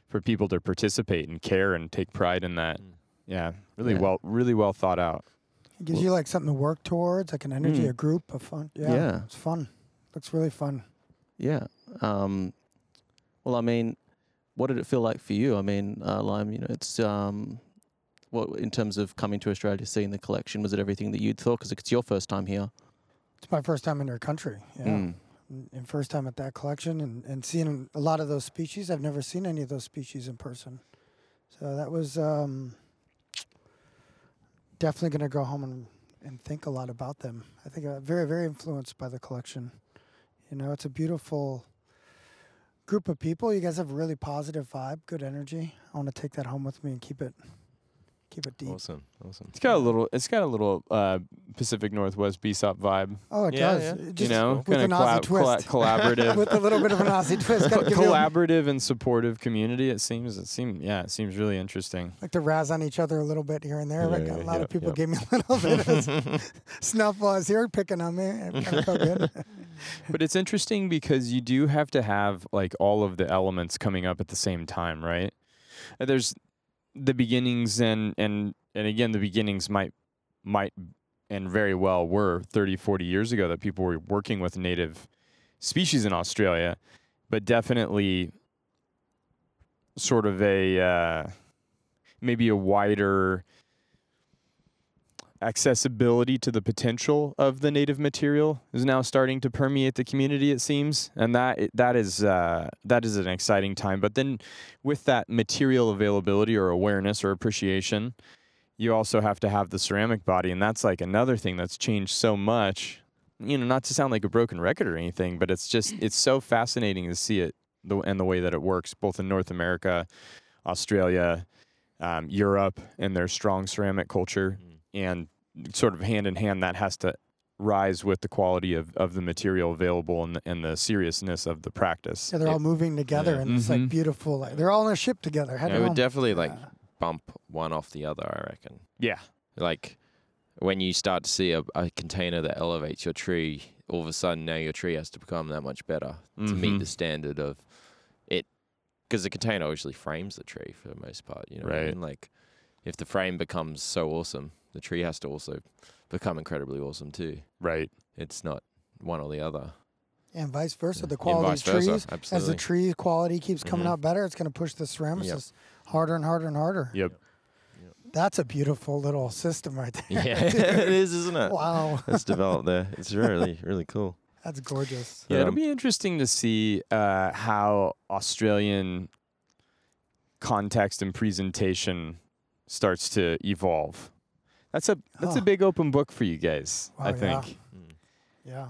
B: for people to participate and care and take pride in that.
D: Mm.
B: Yeah, really
E: Yeah.
B: well, really well thought out.
C: It gives
E: Well-
C: you like something to work towards, like an energy,
E: Mm.
C: a group, a fun. Yeah,
E: Yeah.
C: it's fun. Looks really fun.
E: Yeah. Um, well, I mean, what did it feel like for you? I mean, uh, Lime, you know, it's um, what in terms of coming to Australia, seeing the collection, was it everything that you'd thought? Because it's your first time here.
C: It's my first time in your country. Yeah.
E: Mm.
C: and- and first time at that collection and, and seeing a lot of those species. I've never seen any of those species in person. So that was um, definitely going to go home and, and think a lot about them. I think uh, very, very influenced by the collection. You know, it's a beautiful group of people. You guys have a really positive vibe, good energy. I want to take that home with me and keep it keep it deep.
D: Awesome, awesome.
B: It's got a little. It's got a little uh, Pacific Northwest BSOP vibe.
C: Oh, it
D: Yeah,
C: does.
D: yeah.
C: It
B: you know,
C: with
B: kind
C: an
B: of
C: Aussie twist. [laughs]
B: collaborative.
C: with a little bit of an Aussie twist.
B: Co-
C: Gotta [laughs] give you a-
B: collaborative and supportive community. It seems. It seems. Yeah, it seems really interesting.
C: like to razz on each other a little bit here and there.
D: Yeah,
C: Like,
D: yeah,
C: a lot
D: yeah,
C: of people
D: yeah.
C: gave me a little bit of [laughs] snuff while I was here picking on me. It felt good.
B: But it's interesting because you do have to have like all of the elements coming up at the same time, right? There's the beginnings and and and again the beginnings might might and very well were 30 40 years ago that people were working with native species in Australia, but definitely sort of a uh, maybe a wider accessibility to the potential of the native material is now starting to permeate the community it seems. And that that is uh, that is an exciting time. But then with that material availability or awareness or appreciation you also have to have the ceramic body. And that's like another thing that's changed so much. You know not to sound like a broken record or anything but it's just it's so fascinating to see it the and the way that it works, both in North America, Australia, um, Europe, and their strong ceramic culture,
D: Mm.
B: and sort of hand in hand, that has to rise with the quality of, of the material available and the, and the seriousness of the practice.
C: Yeah, they're all moving together,
D: Yeah.
C: and it's
B: Mhm.
C: like beautiful. Like they're all on a ship together. Head
D: it would
C: home.
D: definitely like bump one off the other. I reckon.
B: Yeah,
D: Like when you start to see a, a container that elevates your tree, all of a sudden now your tree has to become that much better to meet
B: Mhm.
D: the standard of it. Because the container usually frames the tree for the most part. You know what I mean? Like if the frame becomes so awesome, the tree has to also become incredibly awesome too.
B: right.
D: It's not one or the other.
C: and vice versa. The quality
D: vice
C: of trees,
D: versa,
C: as the tree quality keeps coming
D: Mhm.
C: out better, it's going to push the ceramicist
D: Yep.
C: harder and harder and harder.
B: Yep.
C: That's a beautiful little system right there.
D: yeah, [laughs] it is, isn't it?
C: wow, [laughs]
D: It's developed there. It's really, really cool.
C: that's gorgeous.
B: Yeah, it'll be interesting to see uh, how Australian context and presentation starts to evolve. That's a that's
C: Oh.
B: a big open book for you guys,
C: Wow,
B: I
C: yeah.
B: think.
D: Mm.
C: Yeah,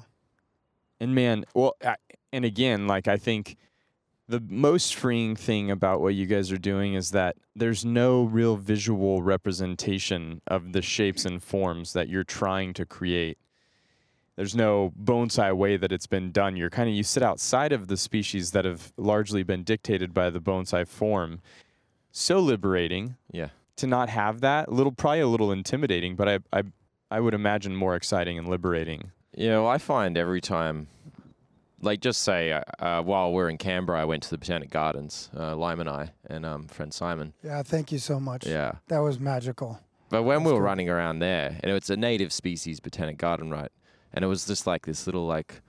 B: And man, well, I, and again, like I think the most freeing thing about what you guys are doing is that there's no real visual representation of the shapes and forms that you're trying to create. There's no bonsai way that it's been done. You're kind of you sit outside of the species that have largely been dictated by the bonsai form. So liberating
D: Yeah.
B: To not have that. A little, probably a little intimidating, but I, I, I would imagine more exciting and liberating.
D: Yeah, well, I find every time, like just say, uh, uh, while we're in Canberra, I went to the Botanic Gardens, uh, Lime and I, and um, friend Simon.
C: yeah. Thank you so much.
D: Yeah.
C: That was magical.
D: But when we were
C: good.
D: running around there, and it's a native species botanic garden, right? And it was just like this little like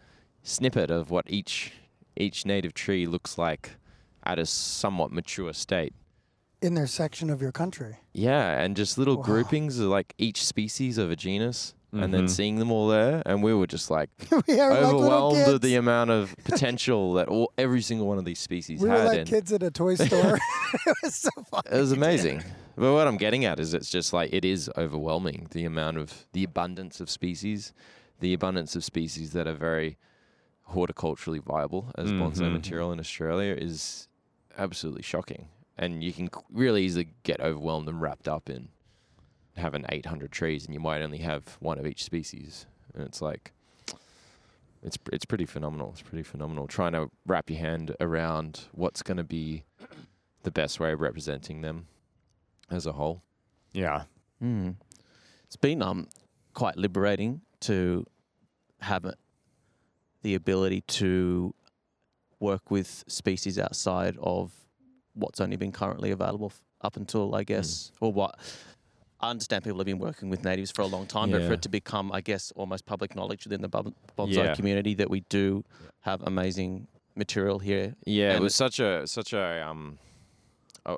D: snippet of what each each native tree looks like at a somewhat mature state.
C: In their section of your country.
D: Yeah, and just little
C: Wow.
D: groupings of like each species of a genus, and then
B: Mhm.
D: seeing them all there, and we were just like [laughs]
C: we are like little
D: overwhelmed
C: kids.
D: at the amount of [laughs] potential that all, every single one of these species
C: we
D: had.
C: were like
D: and
C: kids at a toy store. [laughs] it was so fun.
D: it was amazing. But what I'm getting at is it's just like it is overwhelming the amount of the abundance of species, the abundance of species that are very horticulturally viable as bonsai
B: Mhm.
D: material in Australia is absolutely shocking. And you can really easily get overwhelmed and wrapped up in having 800 trees and you might only have one of each species. And it's like it's it's pretty phenomenal. It's pretty phenomenal trying to wrap your hand around what's going to be the best way of representing them as a whole.
B: Yeah.
E: Mm. It's been um quite liberating to have a, the ability to work with species outside of what's only been currently available f- up until I guess or what I understand people have been working with natives for a long time, but for it to become, I guess, almost public knowledge within the bonsai
D: Yeah.
E: community that we do have amazing material here.
D: Yeah, it
E: And
D: was such a such a um, oh,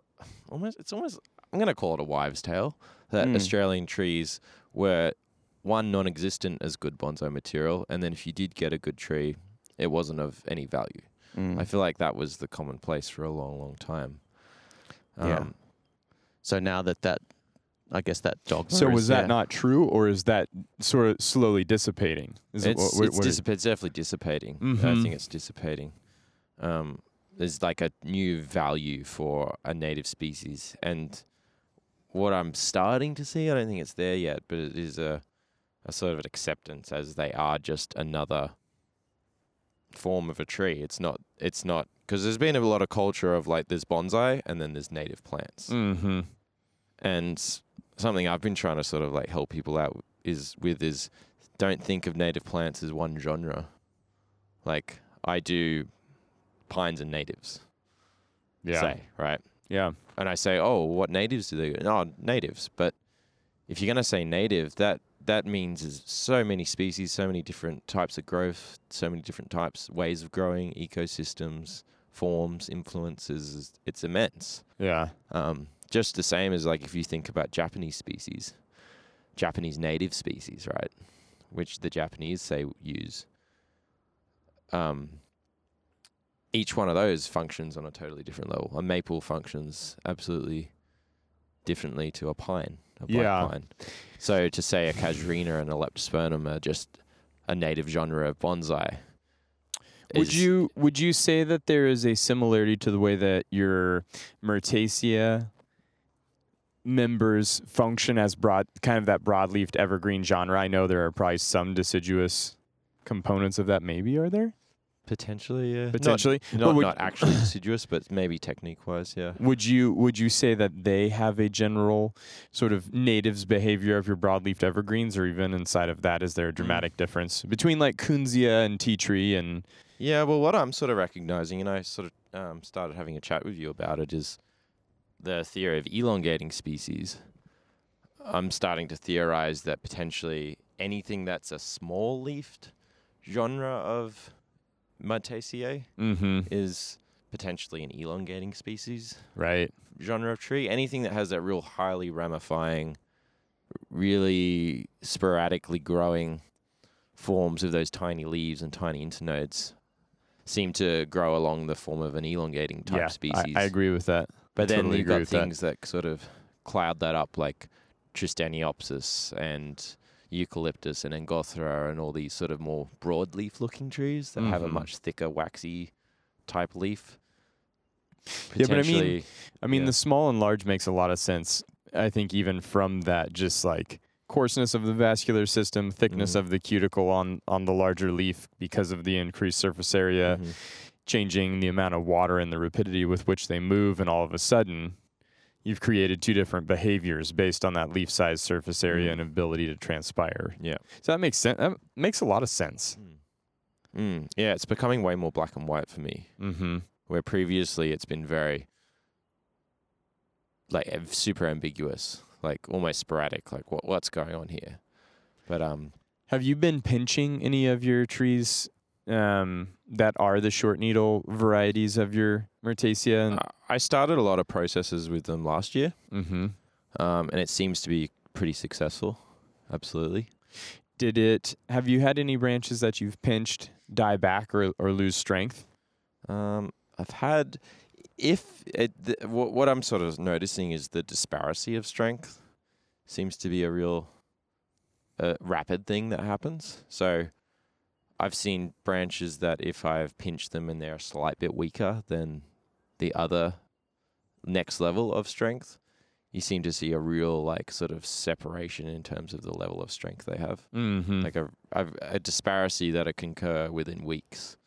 D: almost it's almost I'm gonna call it a wives' tale that
E: Mm.
D: Australian trees were one non-existent as good bonsai material, and then if you did get a good tree, it wasn't of any value.
E: Mm.
D: I feel like that was the commonplace for a long, long time.
E: Yeah.
D: Um,
E: so now that that, I guess that dogma.
B: So was that
D: yeah.
B: not true, or is that sort of slowly dissipating? Is it-
D: it's,
B: what- what-
D: it's,
B: what is-
D: dissip- it's definitely dissipating. I
B: Mhm.
D: think it's dissipating. Um, there's like a new value for a native species, and what I'm starting to see, I don't think it's there yet, but it is a, a sort of an acceptance as they are just another form of a tree. It's not. It's not because there's been a lot of culture of like there's bonsai and then there's native plants.
B: Mhm.
D: And something I've been trying to sort of like help people out is with is don't think of native plants as one genre. Like I do pines and natives,
B: Yeah.
D: say, right?
B: Yeah.
D: And I say, oh, what natives do they? No, natives. But if you're gonna say native, that that means is so many species, so many different types of growth, so many different types, ways of growing, ecosystems, forms, influences. It's immense.
B: Yeah.
D: Um, just the same as like if you think about Japanese species, Japanese native species, right? Which the Japanese say use. Um, each one of those functions on a totally different level. A maple functions absolutely differently to a pine, a black
B: Yeah.
D: pine. So to say a casuarina and a leptospermum are just a native genre of bonsai.
B: Would you would you say that there is a similarity to the way that your Myrtaceae members function as broad kind of that broadleafed evergreen genre? I know there are probably some deciduous components of that maybe are there?
D: Potentially yeah Not-
B: Potentially.
D: not
B: But would-
D: not actually [coughs] deciduous, but maybe technique wise, yeah.
B: Would you would you say that they have a general sort of natives behavior of your broadleafed evergreens, or even inside of that, is there a dramatic difference between like Kunzea and tea tree and
D: Yeah, well, what I'm sort of recognizing, and I sort of um, started having a chat with you about it, is the theory of elongating species. I'm starting to theorize that potentially anything that's a small leafed genre of Myrtaceae
B: mm-hmm.
D: is potentially an elongating species
B: right?
D: genre of tree. Anything that has that real highly ramifying, really sporadically growing forms of those tiny leaves and tiny internodes seem to grow along the form of an elongating type
B: yeah, I-
D: species.
B: I, agree with that.
D: But then
B: totally
D: you've got
B: with that.
D: things that. sort of cloud that up, like Tristaniopsis and eucalyptus and Angophora and all these sort of more broadleaf looking trees that have a
B: Mhm.
D: much thicker, waxy type leaf.
B: Yeah, but I mean, I mean,
D: Yeah.
B: the small and large makes a lot of sense. I think even from that, just like coarseness of the vascular system, thickness
D: Mhm.
B: of the cuticle on on the larger leaf because of the increased surface area,
D: Mhm.
B: changing the amount of water and the rapidity with which they move, and all of a sudden, you've created two different behaviors based on that leaf size, surface area,
D: Mhm.
B: and ability to transpire.
D: Yeah.
B: So that makes sense. That makes a lot of sense.
D: Mm, yeah, it's becoming way more black and white for me.
B: Mm-hmm.
D: Where previously it's been very like super ambiguous, like almost sporadic, like what what's going on here. But um,
B: Have you been pinching any of your trees um, that are the short needle varieties of your Myrtaceae? And,
D: I- I started a lot of processes with them last year,
B: mm-hmm.
D: um, and it seems to be pretty successful. Absolutely.
B: Did it? Have you had any branches that you've pinched die back or or lose strength?
D: Um, I've had, if it, the, what, what I'm sort of noticing is the disparity of strength seems to be a real uh, rapid thing that happens. So I've seen branches that if I've pinched them and they're a slight bit weaker than the other next level of strength, you seem to see a real like sort of separation in terms of the level of strength they have
B: Mm-hmm.
D: like a, a a disparity that it can occur within weeks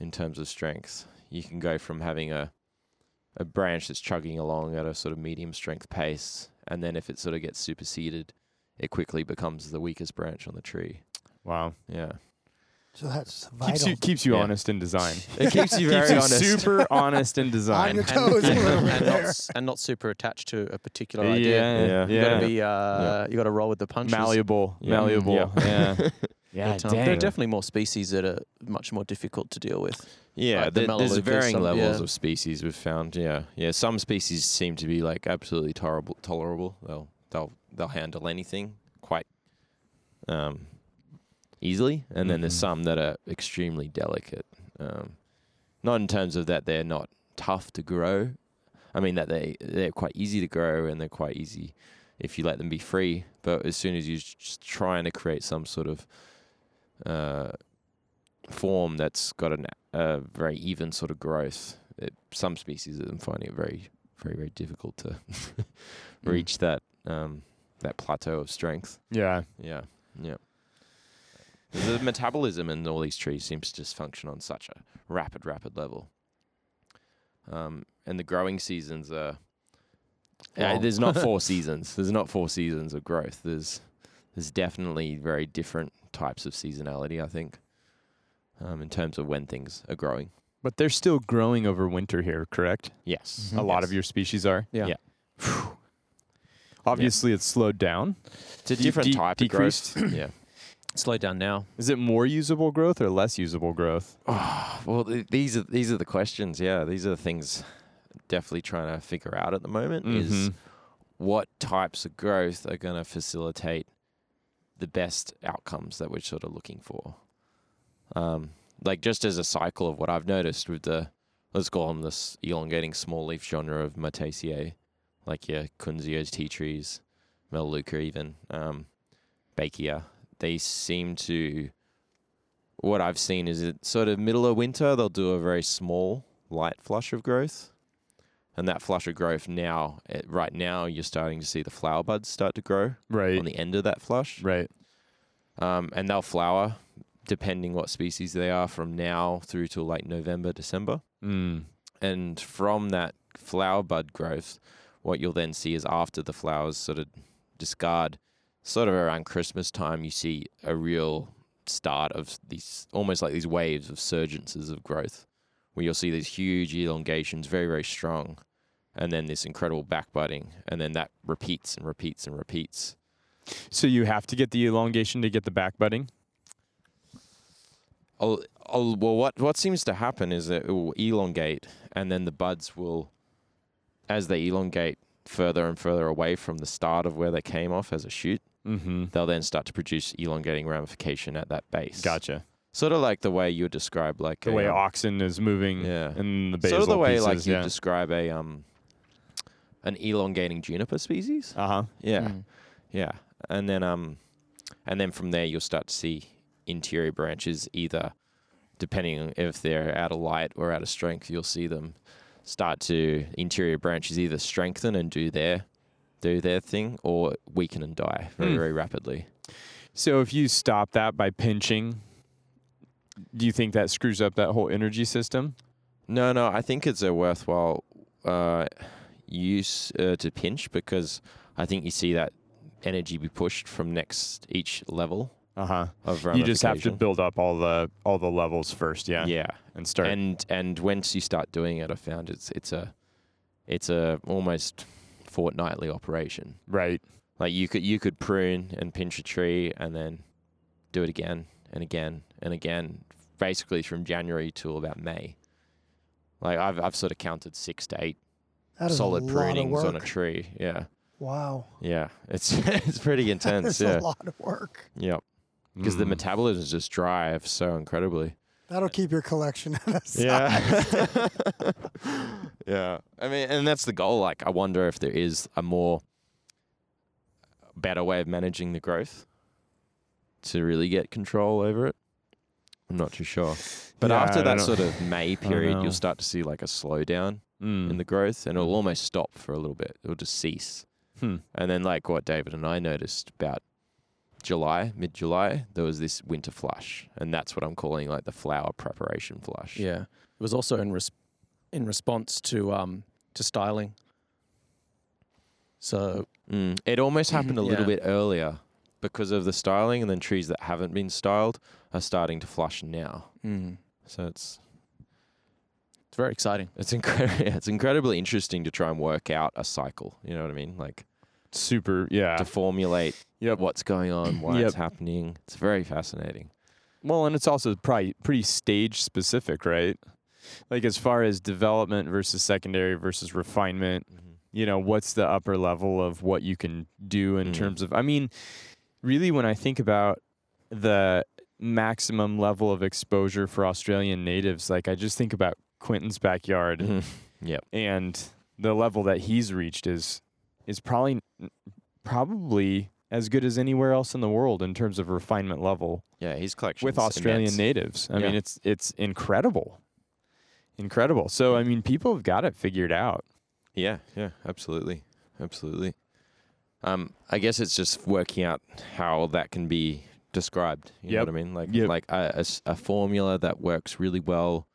D: in terms of strength. You can go from having a a branch that's chugging along at a sort of medium strength pace, and then if it sort of gets superseded, it quickly becomes the weakest branch on the tree.
B: wow.
D: Yeah,
C: So that's
B: Keeps
C: vital.
B: you keeps you
D: Yeah.
B: honest in design. [laughs]
D: it keeps you [laughs] very
B: keeps
D: honest.
B: super honest in
C: On
B: design.
C: your
E: and,
C: toes a
E: and,
C: little
E: and [laughs] not,
C: there.
E: s- and not super attached to a particular
B: yeah,
E: idea.
B: yeah,
D: Yeah.
E: You
B: yeah.
E: gotta be, uh, you gotta roll with the punches.
B: malleable,
D: Yeah.
B: malleable. Yeah,
D: Yeah.
B: yeah.
E: But, um, there are definitely more species that are much more difficult to deal with.
D: Yeah,
E: Like the
D: there- there's
E: Melaleucas,
D: varying
E: some-
D: levels
E: yeah.
D: of species we've found. Yeah, yeah. Some species seem to be like absolutely tolerable. Tolerable. They'll they'll they'll handle anything quite um, easily, and then there's
B: Mhm.
D: some that are extremely delicate. Um, not in terms of that they're not tough to grow. I mean that they they're quite easy to grow and they're quite easy if you let them be free. But as soon as you're just trying to create some sort of uh, form that's got an, a very even sort of growth. It, some species I'm finding it very, very, very difficult to [laughs] reach that um, that plateau of strength.
B: yeah.
D: Yeah, yeah. The metabolism in all these trees seems to just function on such a rapid, rapid level. Um, and the growing seasons are. Yeah,
B: Well-
D: there's not four [laughs] seasons. There's not four seasons of growth. There's there's definitely very different types of seasonality. I think, um, in terms of when things are growing.
B: But they're still growing over winter here, correct?
D: Yes,
B: A lot
D: Yes.
B: of your species are.
E: Yeah.
D: Yeah.
B: Phew. Obviously, it's slowed down.
D: It's a different
B: de-
D: type
B: decreased?
D: of growth. yeah.
E: Slow down now.
B: Is it more usable growth or less usable growth? [sighs]
D: well, th- these are these are the questions. Yeah, these are the things. Definitely trying to figure out at the moment is
B: Mhm.
D: what types of growth are going to facilitate the best outcomes that we're sort of looking for. Um, like just as a cycle of what I've noticed with the, let's call them this elongating small leaf genre of Myrtaceae, like your Kunzeas tea trees, Melaleuca even, um, Baeckea, they seem to what I've seen is it sort of middle of winter they'll do a very small light flush of growth, and that flush of growth now, eh, right now, you're starting to see the flower buds start to grow
B: Right.
D: on the end of that flush,
B: right.
D: um, and they'll flower depending what species they are from now through to like November, December.
B: Mm.
D: And from that flower bud growth, what you'll then see is after the flowers sort of discard, sort of around Christmas time, you see a real start of these almost like these waves of surgences of growth, where you'll see these huge elongations, very, very strong, and then this incredible backbudding, and then that repeats and repeats and repeats.
B: So you have to get the elongation to get the back budding.
D: I'll, I'll, well, what what seems to happen is that it will elongate, and then the buds will, as they elongate further and further away from the start of where they came off as a shoot,
B: Mm-hmm.
D: they'll then start to produce elongating ramification at that base.
B: Gotcha.
D: Sort of like the way you would describe like
B: The
D: a,
B: way
D: um,
B: auxin is moving
D: Yeah.
B: in the basal
D: sort of the way
B: pieces,
D: like you
B: yeah.
D: would describe a um an elongating juniper species.
B: uh-huh.
D: Yeah,
E: Mm.
D: yeah, and then um, and then from there you'll start to see interior branches either, depending on if they're out of light or out of strength, you'll see them start to interior branches either strengthen and do their do their thing or weaken and die very
B: Hmm.
D: very rapidly.
B: So if you stop that by pinching, do you think that screws up that whole energy system?
D: No, no, I think it's a worthwhile uh, use uh, to pinch because I think you see that energy be pushed from next each level
B: Uh-huh.
D: of
B: You just have to build up all the all the levels first, yeah.
D: yeah.
B: And start
D: and and once you start doing it, I found it's it's a it's a almost fortnightly operation.
B: right.
D: Like you could you could prune and pinch a tree and then do it again and again and again, basically from January till about May. Like I've I've sort of counted six to eight solid
C: a lot of
D: prunings on a tree. Yeah,
C: Wow.
D: yeah, it's [laughs] it's pretty [laughs] intense.
C: is
D: yeah,
C: a lot of work.
D: yep. Because the
B: Mm.
D: metabolisms just drive so incredibly.
C: That'll keep your collection [laughs] at a size.
D: Yeah. [laughs] yeah. I mean, and that's the goal. Like, I wonder if there is a more better way of managing the growth to really get control over it. I'm not too sure. But
B: Yeah,
D: after
B: I
D: that sort of [laughs] May period, you'll start to see like a slowdown
B: Mm.
D: in the growth and it'll almost stop for a little bit. It'll just cease.
B: Hmm.
D: And then, like what David and I noticed about July, mid July, there was this winter flush. And that's what I'm calling like the flower preparation flush.
E: Yeah, it was also in res- in response to um to styling. So
D: Mm. It almost [laughs] happened a little
E: Yeah.
D: bit earlier because of the styling, and then trees that haven't been styled are starting to flush now.
E: mm,
D: So it's
E: it's very exciting.
D: it's incredible. [laughs] It's incredibly interesting to try and work out a cycle. You know what I mean? Like
B: Super, yeah.
D: to formulate
B: Yep.
D: what's going on, why
B: Yep.
D: it's happening. It's very fascinating.
B: Well, and it's also probably pretty stage specific, right? Like as far as development versus secondary versus refinement, you know, what's the upper level of what you can do in
D: Mhm.
B: terms of I mean, really when I think about the maximum level of exposure for Australian natives, like I just think about Quentin's backyard
D: Mhm. Yep.
B: and the level that he's reached is is probably probably as good as anywhere else in the world in terms of refinement level
D: Yeah, his collection
B: with Australian natives. I mean, it's it's incredible, incredible. So I mean, people have got it figured out.
D: Yeah, yeah, absolutely, absolutely. Um, I guess it's just working out how that can be described. You
B: Yep.
D: know what I mean? Like,
B: Yep.
D: like a, a a formula that works really well,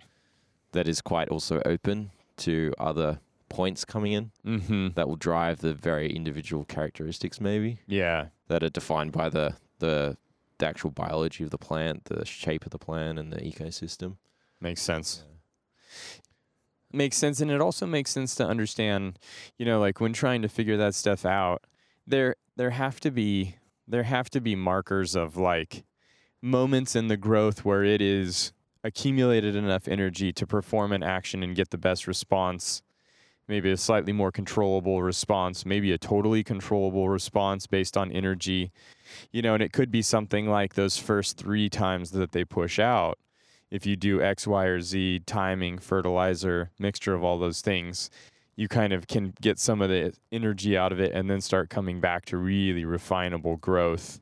D: that is quite also open to other points coming in
B: Mm-hmm.
D: that will drive the very individual characteristics, maybe
B: Yeah,
D: that are defined by the the the actual biology of the plant, the shape of the plant, and the ecosystem.
B: makes sense. Makes sense, and it also makes sense to understand. You know, like when trying to figure that stuff out, there there have to be there have to be markers of like moments in the growth where it is accumulated enough energy to perform an action and get the best response maybe a slightly more controllable response, maybe a totally controllable response based on energy. You know, and it could be something like those first three times that they push out. If you do X, Y, or Z, timing, fertilizer, mixture of all those things, you kind of can get some of the energy out of it and then start coming back to really refinable growth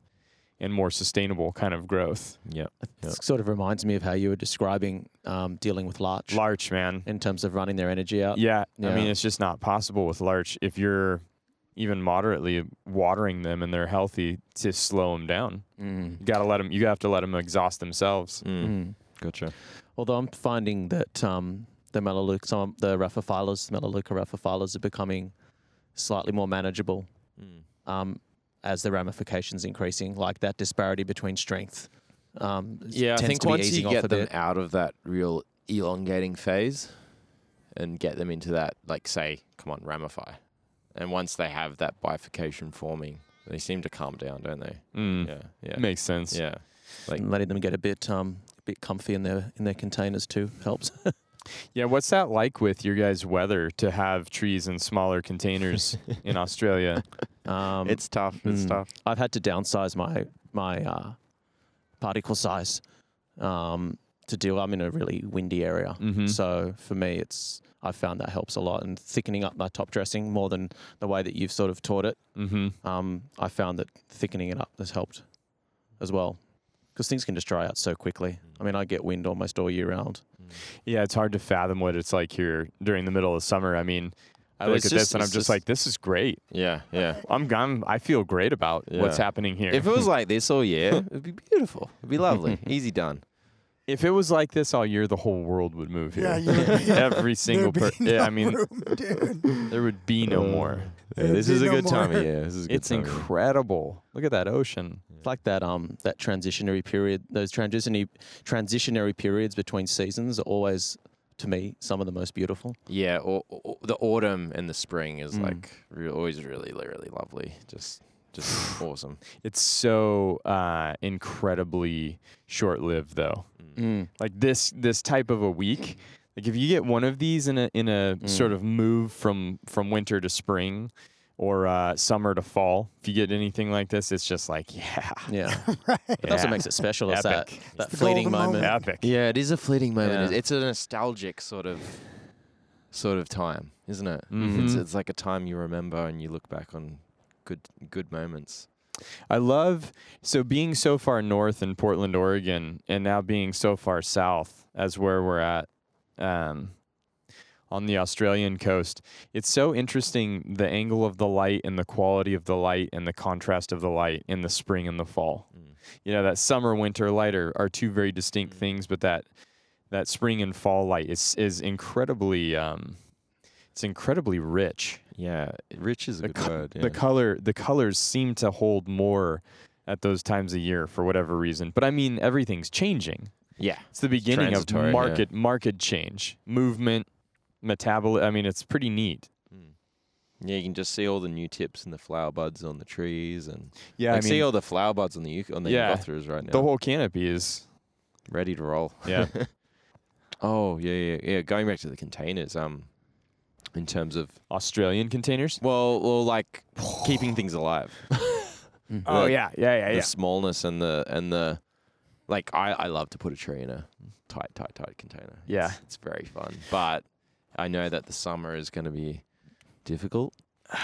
B: and more sustainable kind of growth.
D: Yep.
E: It
D: Yep.
E: sort of reminds me of how you were describing um, dealing with larch
B: Larch, man.
E: in terms of running their energy out.
B: Yeah, I mean it's just not possible with larch if you're even moderately watering them and they're healthy to slow them down.
E: Mm.
B: You got to let them you have to let them exhaust themselves.
D: Mm.
E: Mm.
D: Gotcha.
E: Although I'm finding that um, the Melaleuca, some of the Raphophyllus, Melaleuca Raphophyllus are becoming slightly more manageable
D: Mm.
E: um, as the ramifications increasing, like that disparity between strength. Um, s-
D: Yeah, I think
E: to
D: once you get them
E: bit.
D: out of that real elongating phase and get them into that, like, say, come on, ramify. And once they have that bifurcation forming, they seem to calm down, don't they?
B: Mm.
D: Yeah, yeah,
B: Makes sense.
D: yeah. Like,
E: and letting them get a bit um, a bit comfy in their in their containers too helps. [laughs]
B: Yeah, what's that like with your guys' weather to have trees in smaller containers in [laughs] Australia?
E: Um,
D: it's tough. It's
E: mm,
D: tough.
E: I've had to downsize my my uh, particle size um, to deal. I'm in a really windy area,
B: Mhm.
E: so for me, it's I found that helps a lot. And thickening up my top dressing more than the way that you've sort of taught it,
B: Mm-hmm.
E: um, I found that thickening it up has helped as well. Because things can just dry out so quickly. I mean, I get wind almost all year round. Mm.
B: Yeah, it's hard to fathom what it's like here during the middle of summer. I mean, I
D: oh,
B: look at
D: just-
B: this and I'm just,
D: just-
B: like, this is great.
D: Yeah, yeah.
B: I'm, I'm I feel great about what's happening here.
D: If it was like this all year, [laughs] it'd be beautiful. It'd be lovely. [laughs] Easy done.
B: if it was like this all year, the whole world would move here.
C: Yeah, you would [laughs]
B: Every single person.
C: be
B: Yeah, I mean,
C: room,
B: there would be no mm. more.
D: Yeah, this is a
C: no
D: good time
C: more.
D: of year. This is a good
B: It's
D: time of year.
B: incredible. Look at that ocean.
E: It's like that um that transitionary period. Those transitionary transitionary periods between seasons are always, to me, some of the most beautiful.
D: Yeah, or, or the autumn and the spring is
E: Mm.
D: like re- always really, really lovely. Just, just [sighs] awesome.
B: It's so uh, incredibly short-lived, though.
E: Mm.
B: Like this this type of a week. Like if you get one of these in a in a
E: Mm.
B: sort of move from from winter to spring or uh, summer to fall, if you get anything like this, it's just like [laughs] yeah,
E: Yeah, but that's what makes it special. Is that
B: Epic.
E: that
C: the
E: fleeting moment.
C: moment.
B: epic.
D: Yeah, it is a fleeting moment.
E: Yeah.
D: It's- It's a nostalgic sort of, sort of time, isn't it?
B: Mhm.
D: It's, it's like a time you remember and you look back on good, good moments.
B: I love so being so far north in Portland, Oregon, and now being so far south as where we're at um, on the Australian coast. It's so interesting the angle of the light and the quality of the light and the contrast of the light in the spring and the fall.
D: Mm.
B: You know that summer winter light are, are two very distinct
D: Mm.
B: things, but that that spring and fall light is is incredibly um, it's incredibly rich.
D: Yeah, rich is a
B: The
D: good
B: co-
D: word. Yeah.
B: the color the colors seem to hold more at those times a year for whatever reason but i mean everything's changing
D: yeah,
B: it's the beginning of
D: transitory, yeah.
B: market market change movement metabolism i mean it's pretty neat
D: Mm. Yeah, you can just see all the new tips and the flower buds on the trees, and
B: yeah
D: like
B: i
D: see all the flower buds on the on the
B: Yeah.
D: Right now.
B: the whole canopy is
D: ready to roll.
B: yeah [laughs]
D: Oh yeah, yeah, yeah. Going back to the containers, um, in terms of
B: australian containers
D: well, well, like keeping things alive. [laughs]
B: Oh
D: The-
B: yeah yeah yeah
D: the
B: yeah
D: smallness and the and the like. I I love to put a tree in a tight, tight, tight container.
B: Yeah.
D: it's, it's very fun. But I know that the summer is going to be difficult, [sighs]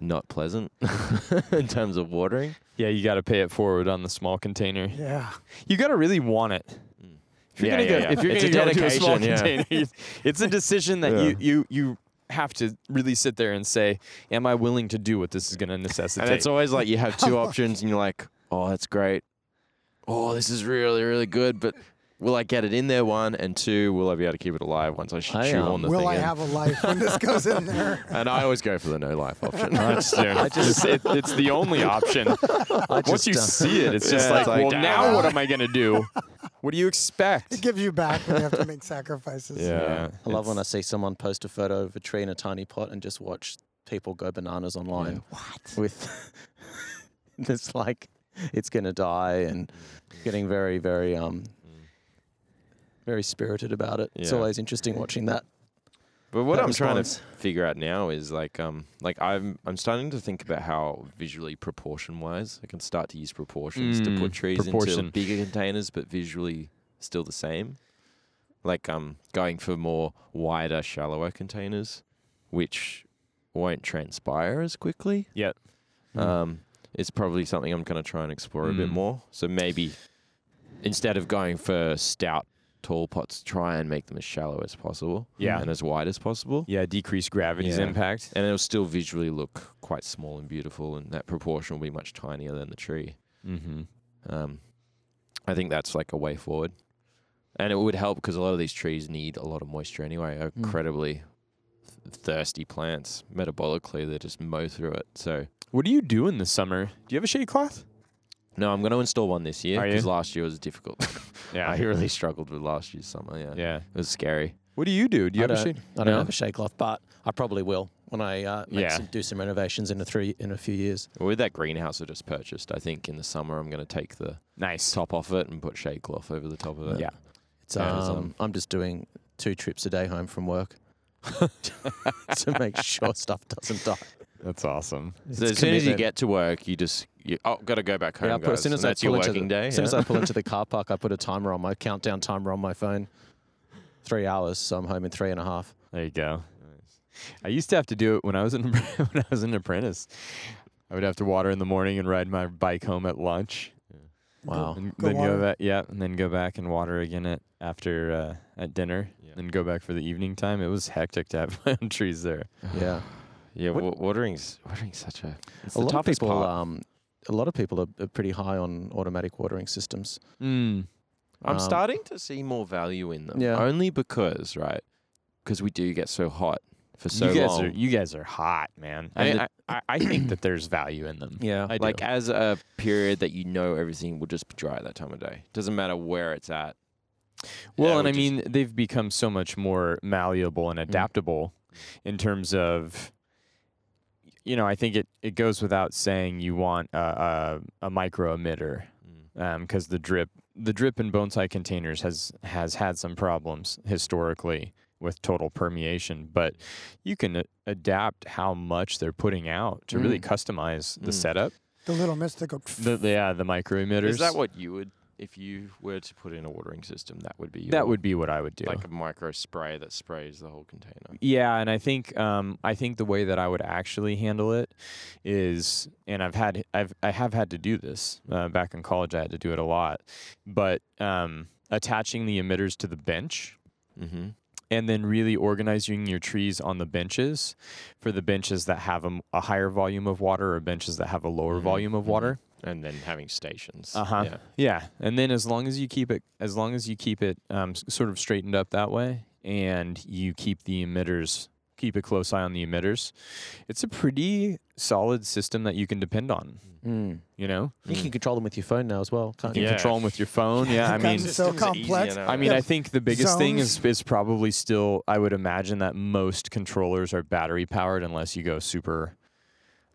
D: not pleasant [laughs] in terms of watering.
B: yeah you got to pay it forward on the small container
C: Yeah.
B: you got to really want it
D: Mm.
B: if you're
D: Yeah,
B: gonna
D: yeah,
B: go,
D: yeah.
B: if you're
D: It's a
B: gonna go to a small
D: dedication, yeah.
B: container, [laughs] it's a decision that
D: Yeah.
B: you you you have to really sit there and say, "Am I willing to do what this is going to necessitate?"
D: And it's always like you have two options, and you're like, "Oh, that's great. Oh, this is really, really good." But will I get it in there? One and two, will I be able to keep it alive once I sh-
E: I,
D: chew
E: um,
D: on the
C: Will
D: thing?
C: I
D: in?
C: have a life when this goes in there? [laughs]
D: and I always go for the no life option.
B: That's- I just it, it's the only option. [laughs] Once
E: just,
B: you
E: uh,
B: see it, it's just like,
D: it's like,
B: well, now
D: ah.
B: what am I going to do? What do you expect?
C: It gives you back when you have to make sacrifices.
B: Yeah,
E: I love when I see someone post a photo of a tree in a tiny pot and just watch people go bananas online
C: What?
E: with [laughs] it's like [laughs] it's gonna die and getting very, very um very spirited about it. It's always interesting watching that.
D: But what
E: that
D: I'm trying to figure out now is like um like I'm I'm starting to think about how visually proportion wise I can start to use proportions to put
B: Mm,
D: trees
B: proportion.
D: into bigger containers but visually still the same. Like um going for more wider, shallower containers, which won't transpire as quickly.
B: Yeah.
E: Mm.
D: Um it's probably something I'm going to try and explore a bit
B: Mm.
D: more. So maybe instead of going for stout tall pots, try and make them as shallow as possible.
B: Yeah.
D: and as wide as possible.
B: Yeah, decrease gravity's
D: Yeah.
B: impact.
D: And it'll still visually look quite small and beautiful, and that proportion will be much tinier than the tree.
B: Mm-hmm.
D: Um, I think that's like a way forward. And it would help because a lot of these trees need a lot of moisture anyway. Are
E: Mm.
D: Incredibly th- thirsty plants. Metabolically, they just mow through it. So,
B: What do you do in the summer? Do you have a shade cloth?
D: no, I'm going to install one this year
B: Are you?
D: because last year was difficult. [laughs] [laughs]
B: Yeah.
D: I really struggled with last year's summer. Yeah.
B: yeah.
D: It was scary.
B: What do you do? Do you
E: I
B: have a
E: don't,
B: shade?
E: I don't
B: No?
E: have a shade cloth, but I probably will when I uh, make
B: Yeah.
E: some, do some renovations in a three in a few years.
D: With that greenhouse I just purchased, I think in the summer I'm going to take the
B: Nice.
D: top off it and put shade cloth over the top of it.
B: Yeah.
E: It's
D: Yeah, it's,
E: um,
D: um,
E: I'm just doing two trips a day home from work [laughs] to make sure stuff doesn't die.
B: That's awesome.
D: So
E: It's
D: as soon as you get to work, you just you, oh, got to go back home,
E: Yeah, put, as soon as I
D: that's
E: pull
D: your
E: into
D: working
E: the,
D: day.
E: as soon as? I pull into the [laughs] car park, I put a timer on my countdown timer on my phone. Three hours, so I'm home in three and a half.
B: There you go. I used to have to do it when I was an [laughs] when I was an apprentice. I would have to water in the morning and ride my bike home at lunch.
E: Wow.
B: And
C: Go
B: then
C: water.
B: go back, yeah, and then go back and water again at after uh, at dinner,
D: Yeah.
B: and go back for the evening time. It was hectic to have [laughs] my own trees there.
E: Yeah.
D: Yeah,
B: What-
D: wa- watering's watering's such a it's
E: a
D: the
E: lot of
D: toughest
E: people,
D: part.
E: um, a lot of people are, are pretty high on automatic watering systems.
B: Mm.
D: I'm
E: um,
D: starting to see more value in them.
E: Yeah.
D: Only because right, because we do get so hot for so
B: you guys
D: long.
B: are you guys are hot, man.
D: And
B: I, I, I- I think that there's value in them.
E: Yeah.
B: I do.
D: like as a period that you know everything will just be dry at that time of day. Doesn't matter where it's at.
B: Well,
D: Yeah,
B: and I
D: just-
B: mean, they've become so much more malleable
E: Mm.
B: and adaptable in terms of, you know, I think it, it goes without saying you want a, a, a micro emitter
D: Mm.
B: because the drip the drip in bonsai containers has has had some problems historically with total permeation, but you can a- adapt how much they're putting out to really
E: Mm.
B: customize the
D: Mm.
B: setup.
C: The little mist that.
B: The, the yeah, the micro emitters.
D: Is that what you would if you were to put in a watering system? That would be your,
B: that would be what I would do.
D: like a micro spray that sprays the whole container.
B: Yeah, and I think um, I think the way that I would actually handle it is, and I've had I've I have had to do this uh, back in college. I had to do it a lot, but um, attaching the emitters to the bench
D: Mm-hmm.
B: and then really organizing your trees on the benches for the benches that have a higher volume of water or benches that have a lower
D: Mhm,
B: volume of
D: mhm.
B: water.
D: And then having stations.
B: Uh-huh.
D: Yeah.
B: Yeah, and then as long as you keep it, as long as you keep it um, sort of straightened up that way, and you keep the emitters, keep a close eye on the emitters, it's a pretty solid system that you can depend on.
E: Mm.
B: You know,
E: You can control them with your phone now as well,
B: you
E: can't
B: can
E: you?
D: Yeah.
B: control them with your phone. Yeah, I mean,
C: so
D: Systems are easier
C: complex.
B: I mean,
C: Yeah.
B: I think the biggest thing is is probably still. I would imagine that most controllers are battery powered, unless you go super.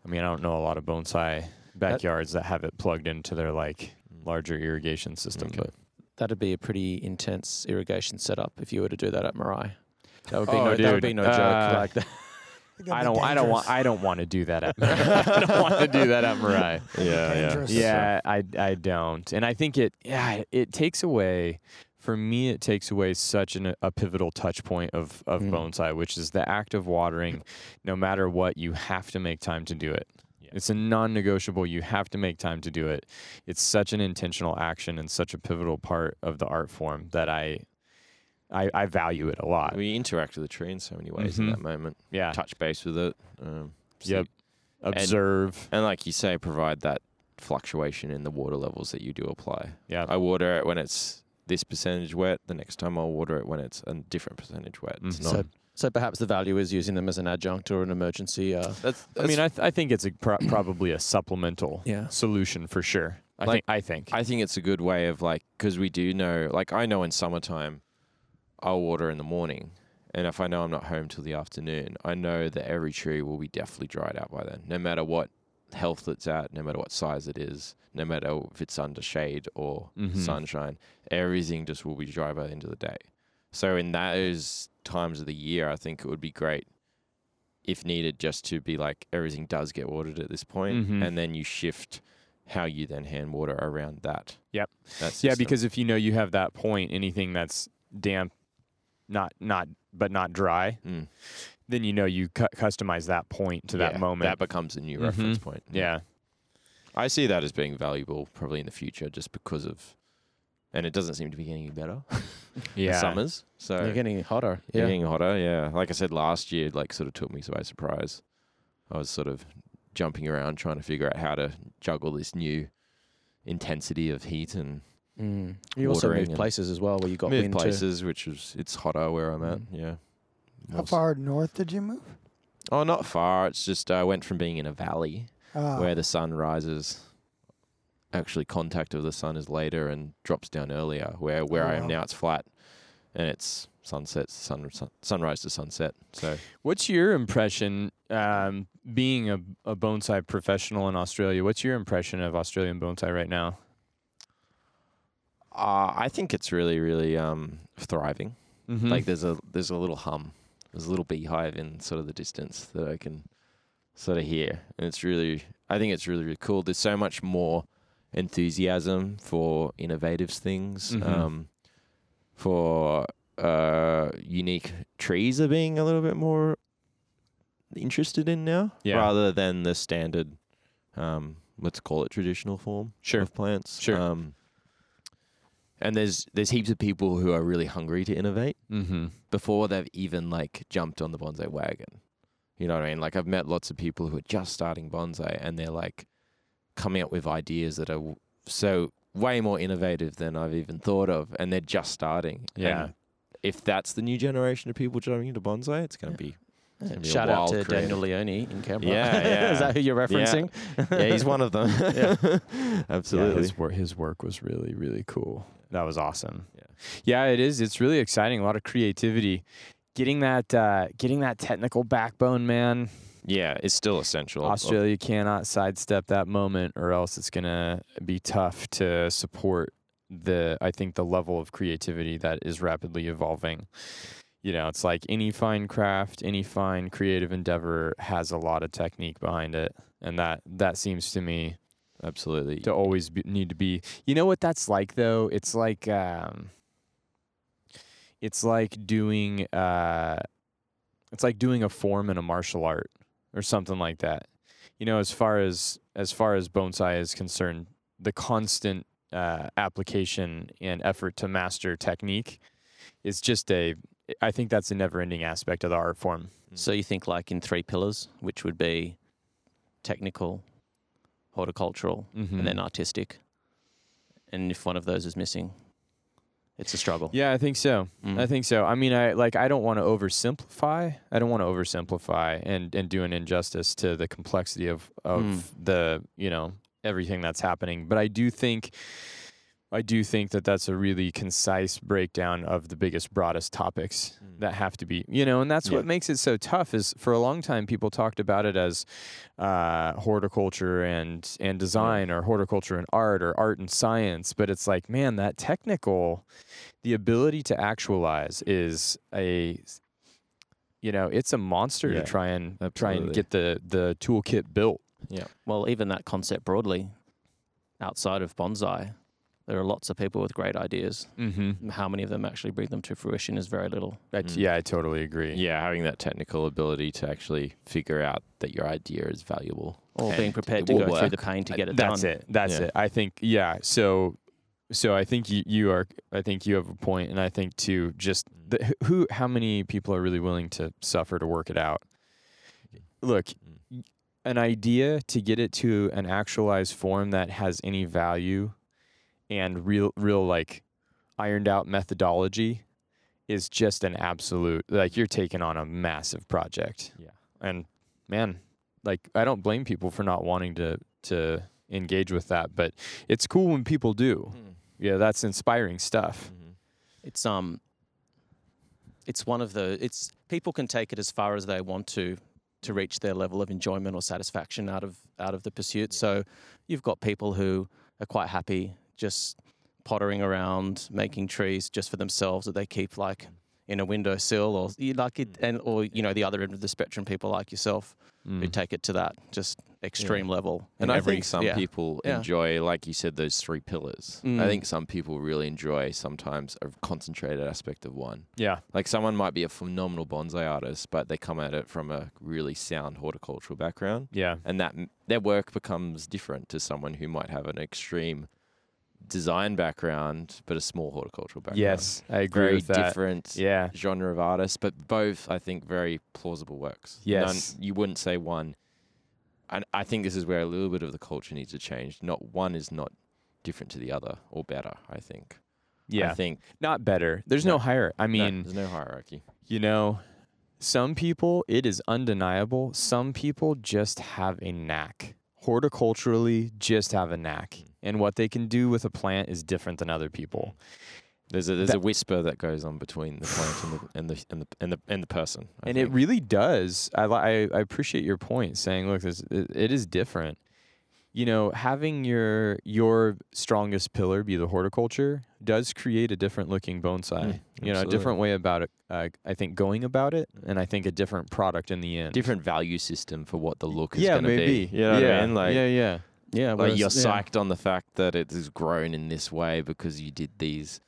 B: I mean, I don't know a lot of bonsai backyards that have it plugged into their like larger irrigation system,
D: Okay.
B: but.
E: That'd be a pretty intense irrigation setup if you were to do that at Mirai. That would be
B: Oh,
E: no, that would be
B: dude,
E: no
B: uh,
E: joke. Like that.
B: I don't. I don't want. I don't want to do that at. [laughs] [laughs] I don't want to do that at Mirai. [laughs]
D: Yeah,
C: Dangerous.
B: Yeah, I. I don't, and I think it. Yeah, it takes away. For me, it takes away such an, a pivotal touch point of of
E: Mm.
B: bonsai, which is the act of watering. No matter what, you have to make time to do it. It's a non-negotiable. You have to make time to do it. It's such an intentional action and such a pivotal part of the art form that I, I, I value it a lot.
D: We interact with the tree in so many ways
B: Mhm.
D: in that moment.
B: Yeah.
D: Touch base with it. Um, see-
B: Yep. Observe.
D: And like you say, provide that fluctuation in the water levels that you do apply.
B: Yeah.
D: I water it when it's this percentage wet. The next time I'll water it when it's a different percentage wet. It's
B: Mhm.
D: not.
E: So, so perhaps the value is using them as an adjunct or an emergency. Uh,
D: that's,
B: I mean, I, th- I think it's a pro- probably a supplemental
E: yeah.
B: solution for sure. I
D: Like-
B: think. I think.
D: I think it's a good way of like because we do know like I know in summertime I'll water in the morning and if I know I'm not home till the afternoon I know that every tree will be definitely dried out by then no matter what health it's at no matter what size it is no matter if it's under shade or
B: Mhm.
D: sunshine everything just will be dry by the end of the day so in those times of the year I think it would be great if needed just to be like everything does get watered at this point
B: Mhm.
D: and then you shift how you then hand water around that.
B: Yep.
D: That
B: yeah, because if you know you have that point, anything that's damp, not not but not dry,
D: Mm.
B: then you know you cu- customize that point to
D: Yeah,
B: that moment.
D: that becomes a new reference
B: Mhm.
D: point.
B: yeah.
D: I see that as being valuable probably in the future, just because of, and it doesn't seem to be getting any better. [laughs]
B: Yeah.
D: summers. So
E: They're getting hotter.
D: Yeah,
E: Yeah.
D: getting hotter. Yeah, like I said last year, like sort of took me by surprise. I was sort of jumping around trying to figure out how to juggle this new intensity of heat and
E: Mm. You also
D: Watering
E: moved places as well, where you got
D: move
E: wind too.
D: places, which was it's hotter where I'm at.
E: Mm.
D: Yeah.
C: How
D: Was-
C: far north did you move?
D: Oh, not far. It's just I went from being in a valley
C: Ah,
D: where the sun rises. Actually, contact of the sun is later and drops down earlier. Where where
C: Oh,
D: I am
C: wow.
D: now, it's flat, and it's sunset, sun, sun sunrise to sunset. So
B: What's your impression, um, being a, a bonsai professional in Australia? What's your impression of Australian bonsai right now?
D: uh, I think it's really, really um, thriving.
B: Mm-hmm.
D: Like there's a there's a little hum, there's a little beehive in sort of the distance that I can sort of hear, and it's really I think it's really really cool. There's so much more enthusiasm for innovative things,
B: Mhm.
D: um, for uh, unique trees are being a little bit more interested in now,
B: Yeah.
D: rather than the standard, um, let's call it traditional form
B: Sure.
D: of plants.
B: Sure.
D: Um, and there's there's heaps of people who are really hungry to innovate
B: mm-hmm.
D: before they've even like jumped on the bonsai wagon. You know what I mean? Like I've met lots of people who are just starting bonsai and they're like coming up with ideas that are so way more innovative than I've even thought of, and they're just starting.
B: Yeah.
D: And if that's the new generation of people jumping into bonsai, it's going to be.
E: Yeah.
D: be
E: Shout out to
D: career.
E: Daniel Leone in Canberra.
D: Yeah, yeah. [laughs]
E: Is that who you're referencing?
D: Yeah, he's one of them. [laughs]
E: Yeah. [laughs]
D: absolutely.
B: his work his work was really really cool. That was awesome.
D: Yeah.
B: yeah, it is. It's really exciting. A lot of creativity. Getting that uh, getting that technical backbone, man.
D: Yeah, it's still essential.
B: Australia cannot sidestep that moment, or else it's gonna be tough to support the. I think the level of creativity that is rapidly evolving. You know, it's like any fine craft, any fine creative endeavor has a lot of technique behind it, and that that seems to me
D: Absolutely.
B: to always be, need to be. You know what that's like though? It's like um, it's like doing uh, it's like doing a form in a martial art or something like that. You know, as far as as far as bonsai is concerned, the constant uh, application and effort to master technique is just a. I think that's a never-ending aspect of the art form.
E: So you think like in three pillars, which would be technical, horticultural,
B: Mm-hmm.
E: and then artistic. And if one of those is missing, it's a struggle.
B: Yeah, I think so.
E: Mm.
B: I think so. I mean, I like I don't want to oversimplify. I don't want to oversimplify and and do an injustice to the complexity of of
E: Mm.
B: the you know everything that's happening. But I do think I do think that that's a really concise breakdown of the biggest broadest topics
D: Mm.
B: that have to be you know and that's
D: Yeah.
B: what makes it so tough is for a long time people talked about it as uh, horticulture and and design or horticulture and art or art and science but it's like man that technical the ability to actualize is a you know it's a monster
D: Yeah,
B: to try and try and get the the toolkit built Yeah.
E: Well, even that concept broadly, outside of bonsai, there are lots of people with great ideas.
B: mm-hmm.
E: How many of them actually bring them to fruition is very little.
D: Mm.
B: yeah i totally agree
D: Yeah, having that technical ability to actually figure out that your idea is valuable.
E: Or
D: and
E: being prepared to
D: will
E: go through the pain to get it
B: that's
E: done.
B: That's it that's
D: Yeah.
B: it i think yeah so so i think you, you are i think you have a point and i think too just the, who how many people are really willing to suffer to work it out look
D: Mm.
B: an idea to get it to an actualized form that has any value and real real like ironed out methodology is just an absolute like you're taking on a massive project
D: Yeah.
B: and man like i don't blame people for not wanting to to engage with that but it's cool when people do yeah that's inspiring stuff
D: Mm-hmm.
E: It's um it's one of the it's people can take it as far as they want to to reach their level of enjoyment or satisfaction out of out of the pursuit. So you've got people who are quite happy just pottering around making trees just for themselves that they keep like in a windowsill or like it,
D: Mm.
E: and or you know the other end of the spectrum, people like yourself who
B: Mm.
E: take it to that just extreme level.
D: And
E: in
D: I
E: every,
D: think some
E: yeah.
D: people
E: Yeah.
D: enjoy, like you said, those three pillars. I
E: Mm.
D: think some people really enjoy sometimes a concentrated aspect of one.
B: Yeah.
D: Like someone might be a phenomenal bonsai artist, but they come at it from a really sound horticultural background,
B: Yeah.
D: and that their work becomes different to someone who might have an extreme design background but a small horticultural background.
B: Yes, I agree
D: very
B: with that.
D: different
B: Yeah.
D: genre of artists, but both I think very plausible works.
B: Yes.
D: None, you wouldn't say one. And I think this is where a little bit of the culture needs to change. Not one is not different to the other or better. I think.
B: Yeah.
D: I think.
B: Not better. There's no,
D: No.
B: higher. I
D: no,
B: mean,
D: there's no hierarchy.
B: you know, some people, it is undeniable. Some people just have a knack. Horticulturally, just have a knack. Mm. And what they can do with a plant is different than other people.
D: There's a there's
B: That-
D: a whisper that goes on between the plant and the [sighs] and the and the and the, and the person. I
B: and it really does. I, I I appreciate your point, saying, look, this, it, it is different. You know, having your your strongest pillar be the horticulture does create a different looking bonsai.
D: Mm,
B: you know, a different way about it. Uh, I think going about it, and I think a different product in the end.
D: different value system for what the look is
B: yeah,
D: going to
B: maybe.
D: be. You know
B: yeah,
D: what I mean? Like,
B: yeah, yeah.
E: Yeah,
D: like
E: whereas-
D: you're
E: yeah.
D: psyched on the fact that it has grown in this way because you did these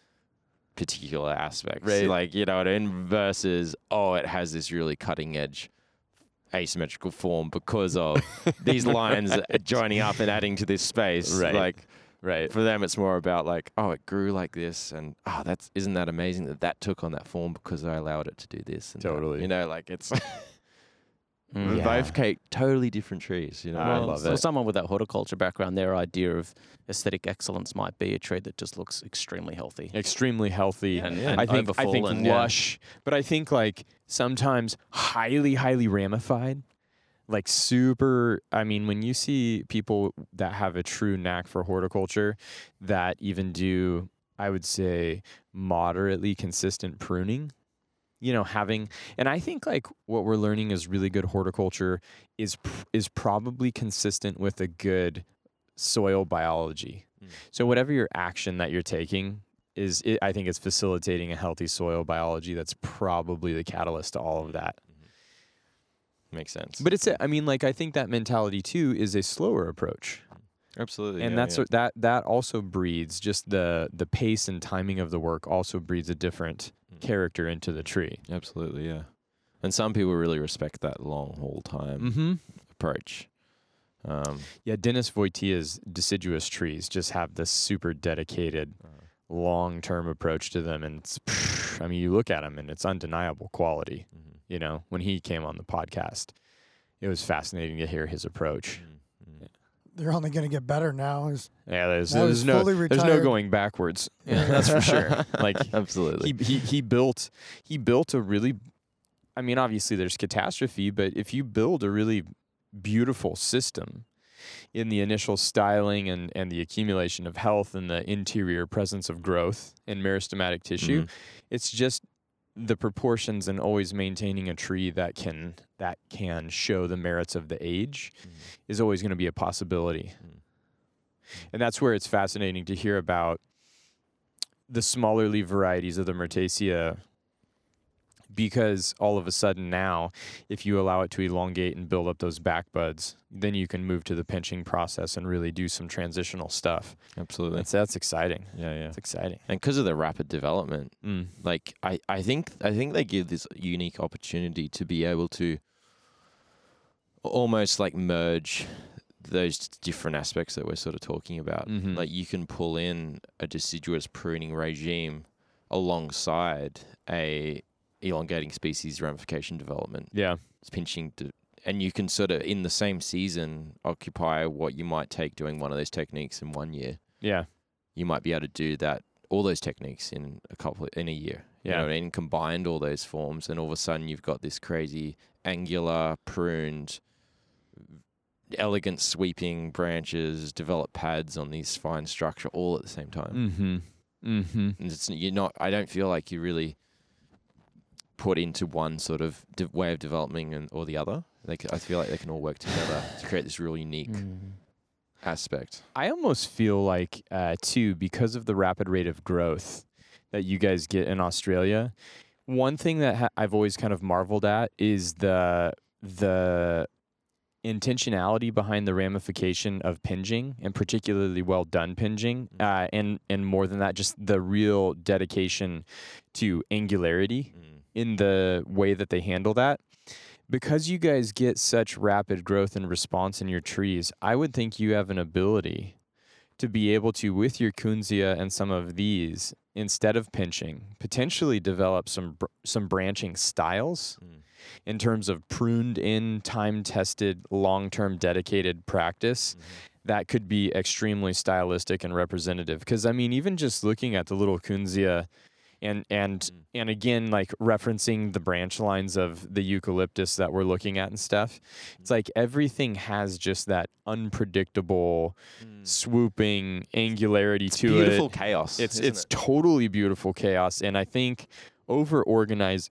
D: particular aspects.
B: Right.
D: Like, you know mean? Versus, oh, it has this really cutting edge asymmetrical form because of [laughs] these lines joining up and adding to this space.
B: Right.
D: Like
B: Right.
D: for them it's more about like, oh, it grew like this and oh, that's isn't that amazing that that took on that form because I allowed it to do this and that."
B: Totally.
D: You know, like it's [laughs]
E: Mm.
B: Yeah.
D: both cake totally different trees, you know.
B: I love
E: so
B: it.
E: someone with that horticulture background, their idea of aesthetic excellence might be a tree that just looks extremely healthy.
B: Extremely healthy.
E: And,
D: Yeah.
E: and
B: I think I think
E: and, yeah.
B: lush, but I think like sometimes highly highly ramified, like super. I mean, when you see people that have a true knack for horticulture, that even do, I would say, moderately consistent pruning. You know, having and I think like what we're learning is really good horticulture is pr- is probably consistent with a good soil biology.
D: Mm.
B: So whatever your action that you're taking is it, I think it's facilitating a healthy soil biology that's probably the catalyst to all of that.
D: Makes sense.
B: But it's a, I mean like I think that mentality too is a slower approach.
D: Absolutely.
B: and
D: yeah,
B: that's
D: yeah.
B: that that also breeds just the the pace and timing of the work also breeds a different
D: Mm.
B: character into the tree.
D: Absolutely, yeah. And some people really respect that long haul time
B: Mhm.
D: approach. Um,
B: Yeah, Dennis Vojtilla's deciduous trees just have this super dedicated long-term approach to them and it's, I mean you look at them and it's undeniable quality.
D: mhm,
B: you know, when he came on the podcast. It was fascinating to hear his approach.
D: mhm, mhm.
C: They're only going to get better now. Is
B: Yeah, there's,
C: Now
B: there's
C: he's
B: no
C: fully
B: there's no going backwards. [laughs] Yeah, that's for sure. [laughs] Like
D: Absolutely.
B: he, he he built he built a really I mean, obviously there's catastrophe, but if you build a really beautiful system in the initial styling and, and the accumulation of health and the interior presence of growth in meristematic tissue,
D: Mhm.
B: it's just the proportions and always maintaining a tree that can that can show the merits of the age
D: Mhm.
B: is always going to be a possibility.
D: Mm.
B: And that's where it's fascinating to hear about the smaller leaf varieties of the Myrtaceae because all of a sudden now if you allow it to elongate and build up those back buds, then you can move to the pinching process and really do some transitional stuff.
D: Absolutely.
B: That's that's exciting.
D: yeah, yeah.
B: It's exciting.
D: And because of the rapid development,
B: Mm.
D: like I, I think I think they give this unique opportunity to be able to almost like merge those different aspects that we're sort of talking about.
B: Mhm.
D: Like you can pull in a deciduous pruning regime alongside a elongating species ramification development,
B: Yeah.
D: It's pinching, to, and you can sort of in the same season occupy what you might take doing one of those techniques in one year
B: Yeah.
D: you might be able to do that all those techniques in a couple in a year. You
B: Yeah.
D: know, what I mean? combined all those forms, and all of a sudden you've got this crazy angular, pruned, elegant sweeping branches, developed pads on these fine structure all at the same time.
B: Mhm. Mhm.
D: And it's you're not. I don't feel like you really put into one sort of de- way of developing and or the other. Like I feel like they can all work together to create this real unique
E: Mm.
D: aspect.
B: I almost feel like uh, too because of the rapid rate of growth that you guys get in Australia, One thing that ha- I've always kind of marveled at is the the intentionality behind the ramification of penjing and particularly well done penjing uh, and and more than that just the real dedication to angularity
D: Mm.
B: In the way that they handle that. Because you guys get such rapid growth and response in your trees i would think you have an ability to be able to with your Kunzea and some of these instead of pinching potentially develop some br- some branching styles
D: Mm.
B: in terms of pruned in time tested long term dedicated practice that could be extremely stylistic and representative. Because i mean even just looking at the little Kunzea and and
D: Mm.
B: and again like referencing the branch lines of the eucalyptus that we're looking at and stuff it's like everything has just that unpredictable swooping angularity to it.
D: Beautiful chaos.
B: it's it's
D: it?
B: totally beautiful chaos and i think over organize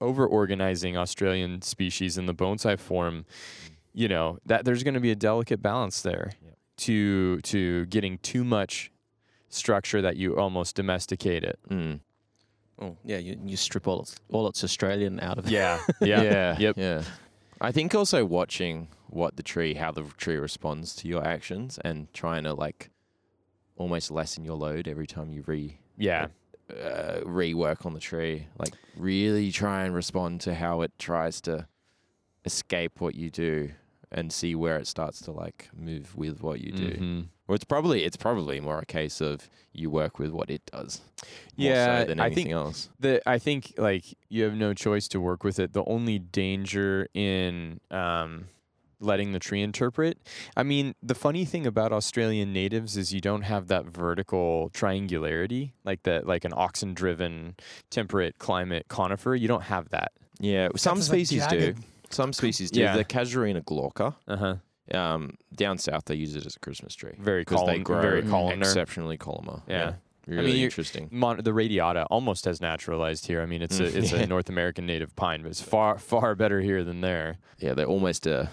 B: over organizing australian species in the bonsai form you know that there's going to be a delicate balance there
D: Yep.
B: to to getting too much structure that you almost domesticate it
D: Mm.
E: Oh, yeah, you, you strip all its, all its Australian out of it.
B: yeah [laughs] yeah
D: yeah,
B: Yep.
D: yeah. I think also watching what the tree, how the tree responds to your actions, and trying to like almost lessen your load every time you re
B: yeah
D: uh, rework on the tree. Like really try and respond to how it tries to escape what you do, and see where it starts to like move with what you do.
B: Mhm.
D: Well, it's probably it's probably more a case of you work with what it does. more
B: Yeah,
D: so than
B: I
D: anything
B: think-
D: else.
B: the I think like you have no choice to work with it. The only danger in um, letting the tree interpret. I mean, the funny thing about Australian natives is you don't have that vertical triangularity, like that, like an auxin-driven temperate climate conifer. You don't have that.
D: Yeah, some
C: Stuff is, like,
D: species do. Some species do.
B: Yeah.
D: The Casuarina glauca.
B: Uh huh.
D: Um, down south they use it as a Christmas tree
B: Very
D: because they grow
B: very columnar.
D: exceptionally columnar.
B: Yeah.
D: really
B: you-
D: interesting.
B: Mon- the radiata almost has naturalized here. I mean, it's a
D: Mm.
B: it's [laughs]
D: Yeah.
B: a North American native pine, but it's far far better here than there.
D: Yeah, they're almost a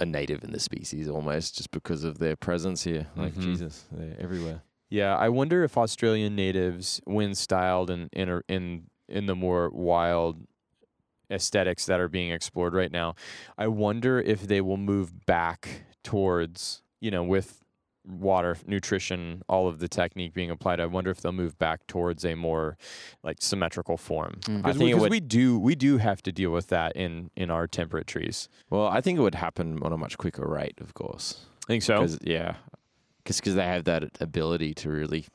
D: a native in the species almost just because of their presence here. Like
B: Mhm.
D: Jesus, they're everywhere.
B: Yeah, I wonder if Australian natives, when styled in in a- in in the more wild aesthetics that are being explored right now, I wonder if they will move back towards you know with water nutrition all of the technique being applied i wonder if they'll move back towards a more like symmetrical form
E: Mm.
D: I
B: because
D: think
B: we,
D: would-
B: we do we do have to deal with that in in our temperate trees
D: Well, I think it would happen on a much quicker rate, of course.
B: i think so
D: 'Cause- yeah, because because they have that ability to really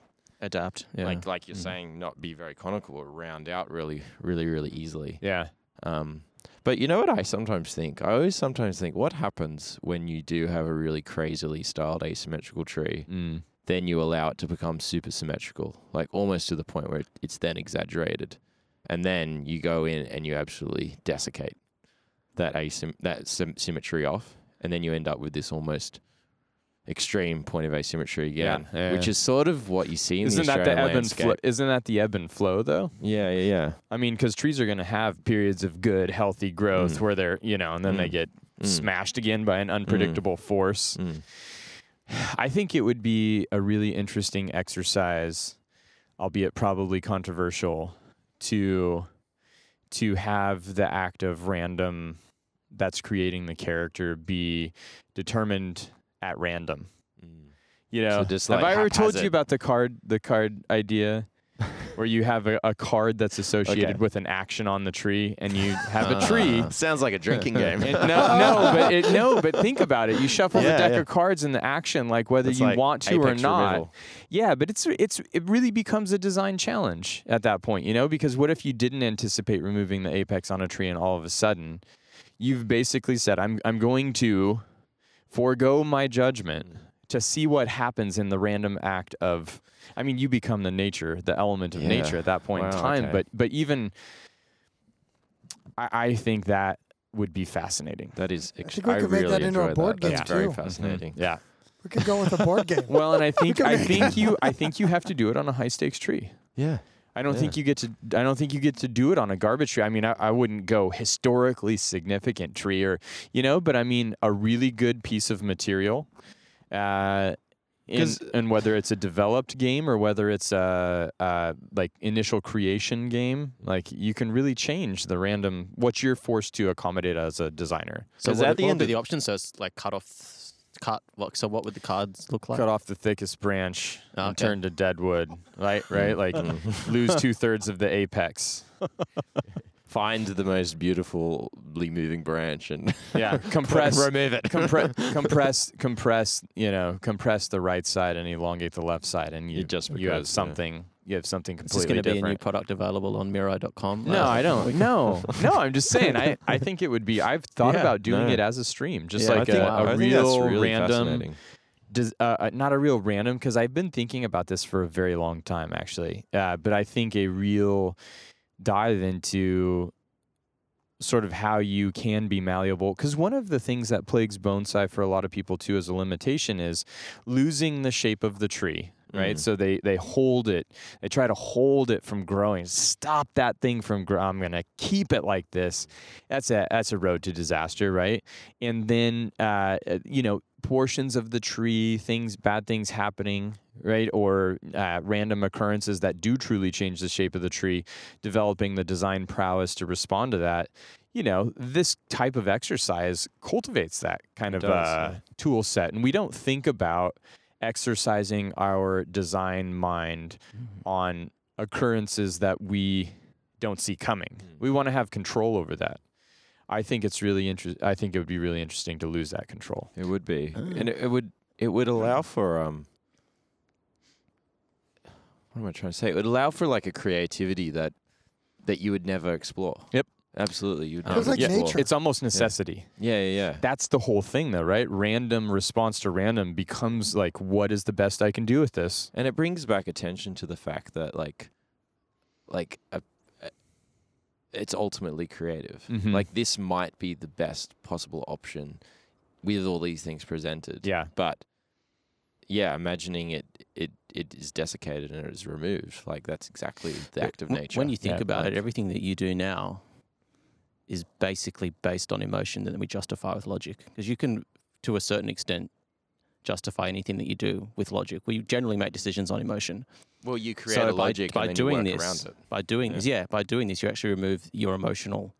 E: Adapt. Yeah.
D: like like you're
B: Mhm.
D: saying, not be very conical or round out really, really, really easily.
B: yeah
D: Um, but you know what I sometimes think? I always sometimes think, what happens when you do have a really crazily styled asymmetrical tree?
B: mm.
D: Then you allow it to become super symmetrical, like almost to the point where it's then exaggerated, and then you go in and you absolutely desiccate that asym- that sym- symmetry off, and then you end up with this almost extreme point of asymmetry
B: Yeah,
D: again,
B: yeah.
D: which is sort of what you see in
B: isn't
D: the
B: that the
D: Australian
B: ebb and flow isn't that the ebb and flow though
D: Yeah, yeah, yeah.
B: I mean, because trees are going to have periods of good, healthy growth
D: Mm.
B: where they're, you know, and then they
D: Mm.
B: get
D: Mm.
B: smashed again by an unpredictable force.
D: Mm.
B: I think it would be a really interesting exercise, albeit probably controversial, to to have the act of random that's creating the character be determined at random.
D: Mm.
B: You know,
D: just,
B: have I ever told you about the card the card idea [laughs] where you have a, a card that's associated
D: Okay.
B: with an action on the tree and you have a tree
D: Uh, [laughs] sounds like a drinking game.
B: and no, no, but it, no, but think about it. You shuffle the deck
D: yeah.
B: of cards in the action, like whether you
D: like
B: want to or not.
D: Removal.
B: Yeah, but it's it's it really becomes a design challenge at that point, you know, because what if you didn't anticipate removing the apex on a tree and all of a sudden you've basically said I'm I'm going to forego my judgment to see what happens in the random act of I mean you become the nature, the element of
D: Yeah.
B: nature at that point in time,
D: okay.
B: but but even I, I think that would be fascinating.
D: That is, ex-
C: think we
D: I
C: could make
D: really
C: that into a
D: enjoy
C: board
D: that. That's
C: game,
D: very
C: too.
D: fascinating. Mm-hmm.
B: Yeah.
C: We could go with a board [laughs] game.
B: Well, and I think I think you I think you have to do it on a high stakes tree.
D: Yeah.
B: I don't think you get to. I don't think you get to do it on a garbage tree. I mean, I, I wouldn't go historically significant tree or, you know, but I mean a really good piece of material. Uh,
E: in,
B: 'Cause- and whether it's a developed game or whether it's a, a like initial creation game, like you can really change the random what you're forced to accommodate as a designer.
E: so
D: 'Cause
E: what,
D: at the
E: what
D: end of-
E: the options? So it's like cut off, cut. What? So what would the cards look like?
B: Cut off the thickest branch ah, and
E: Okay.
B: turn to dead wood, right? Right, like [laughs] lose two thirds of the apex. [laughs]
D: Find the most beautifully moving branch and [laughs]
B: Yeah, compress,
D: remove it.
B: compress, compress, compress. You know, compress the right side and elongate the left side, and you
D: Yeah, just
B: you have
D: because, yeah.
B: something. You have something
E: Is this
B: completely
E: going to be a new product available on Mirai.com?
B: No,
E: Uh,
B: I don't. No, [laughs] no. I'm just saying. I, I think it would be. I've thought
D: Yeah,
B: about doing
D: no.
B: it as a stream, just
E: Yeah,
B: like
E: think-
B: a,
E: wow.
B: a
D: I think that's
B: real
D: really
B: random. Does, uh, uh, not a real random because I've been thinking about this for a very long time, actually. Uh, but I think a real dive into sort of how you can be malleable. Because one of the things that plagues bonsai for a lot of people too as a limitation is losing the shape of the tree. Right,
D: Mm.
B: so they they hold it. They try to hold it from growing. Stop that thing from growing. I'm gonna keep it like this. That's a that's a road to disaster, right? And then uh, uh, you know portions of the tree, things, bad things happening, right? Or uh, random occurrences that do truly change the shape of the tree, developing the design prowess to respond to that. You know, this type of exercise cultivates that kind
D: It
B: of
D: does,
B: uh,
D: yeah.
B: tool set. And we don't think about exercising our design mind
D: Mm-hmm.
B: on occurrences that we don't see coming.
D: Mm.
B: We want to have control over that. I think it's really interesting. I think it would be really interesting to lose that control.
D: It would be,
E: Ah.
D: and it, it would it would allow for um. What am I trying to say? It would allow for like a creativity that that you would never explore.
B: Yep.
D: Absolutely. You'd
E: Um,
C: like
D: explore.
C: nature.
B: It's almost necessity.
D: Yeah, yeah, yeah.
B: That's the whole thing, though, right? Random response to random becomes like, what is the best I can do with this?
D: And it brings back attention to the fact that like, like a, a- it's ultimately creative.
B: Mhm.
D: Like this might be the best possible option with all these things presented.
B: Yeah.
D: But yeah, imagining it, it it is desiccated and it is removed. Like that's exactly the act of nature.
E: When you think
B: Yeah,
E: about
D: like-
E: it, everything that you do now is basically based on emotion that we justify with logic. Because you can, to a certain extent, justify anything that you do with logic. We generally make decisions on emotion.
D: well, you create
E: so
D: a
E: by,
D: logic
E: by
D: and then
E: doing
D: you work
E: this,
D: around it.
E: by doing
D: Yeah.
E: this, yeah, by doing this, you actually remove your emotional.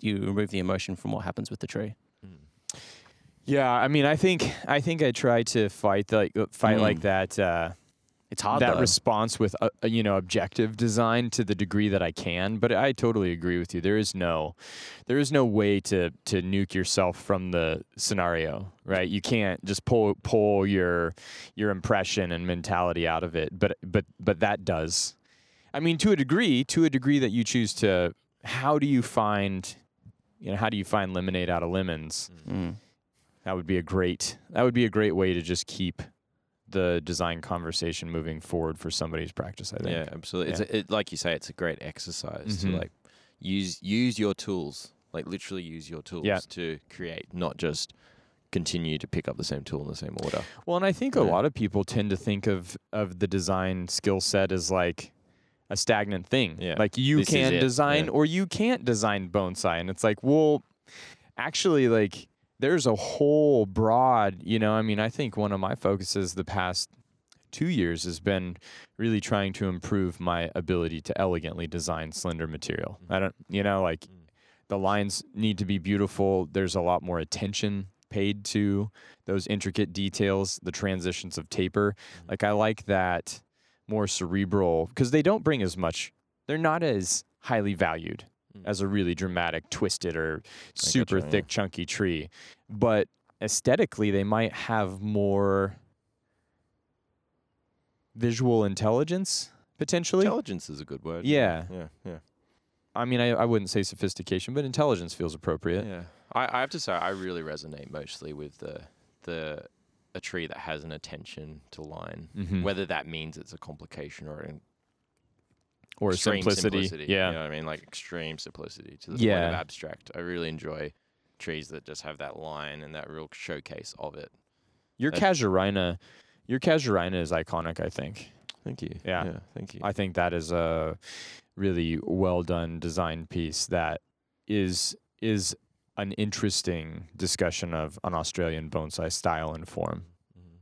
E: You remove the emotion from what happens with the tree.
B: Yeah, I mean, I think I think I try to fight like fight like
E: Mm.
B: that. Uh,
E: It's hard
B: that
E: though.
B: response with uh, uh, you know objective design to the degree that I can. But I totally agree with you. There is no, there is no way to to nuke yourself from the scenario, right? You can't just pull pull your your impression and mentality out of it. But but but that does. I mean, to a degree, to a degree that you choose to. How do you find, you know, how do you find lemonade out of lemons?
E: Mm.
B: That would be a great. That would be a great way to just keep the design conversation moving forward for somebody's practice. I think.
D: Yeah, absolutely. It's a, it, like you say, it's a great exercise
B: Mhm.
D: to like use use your tools, like literally use your tools
B: Yeah.
D: to create, not just continue to pick up the same tool in the same order.
B: Well, and I think a lot of people tend to think of of the design skill set as like a stagnant thing.
D: Yeah.
B: Like you
D: This
B: can design
D: Yeah.
B: or you can't design bonsai, and it's like, well, actually, like there's a whole broad. You know, I mean, I think one of my focuses the past two years has been really trying to improve my ability to elegantly design slender material. I don't, you know, like
D: Mm.
B: the lines need to be beautiful. There's a lot more attention paid to those intricate details, the transitions of taper. Like I like that more cerebral because they don't bring as much. They're not as highly valued
D: Mm.
B: as a really dramatic, twisted or super
D: gotcha, yeah.
B: thick, chunky tree. But aesthetically, they might have more visual intelligence potentially.
D: Intelligence is a good word.
B: Yeah.
D: yeah, yeah.
B: I mean, I, I wouldn't say sophistication, but intelligence feels appropriate.
D: Yeah, I, I have to say I really resonate mostly with the the a tree that has an attention to line,
B: Mhm.
D: whether that means it's a complication or an
B: Or simplicity.
D: simplicity.
B: Yeah.
D: you know what I mean, like extreme simplicity to the point of abstract. I really enjoy trees that just have that line and that real showcase of it.
B: Your
D: That-
B: casuarina, your casuarina is iconic. I think.
D: Thank you.
B: Yeah.
D: thank you.
B: I think that is a really well done design piece that is is an interesting discussion of an Australian bonsai style and form.
D: Mhm.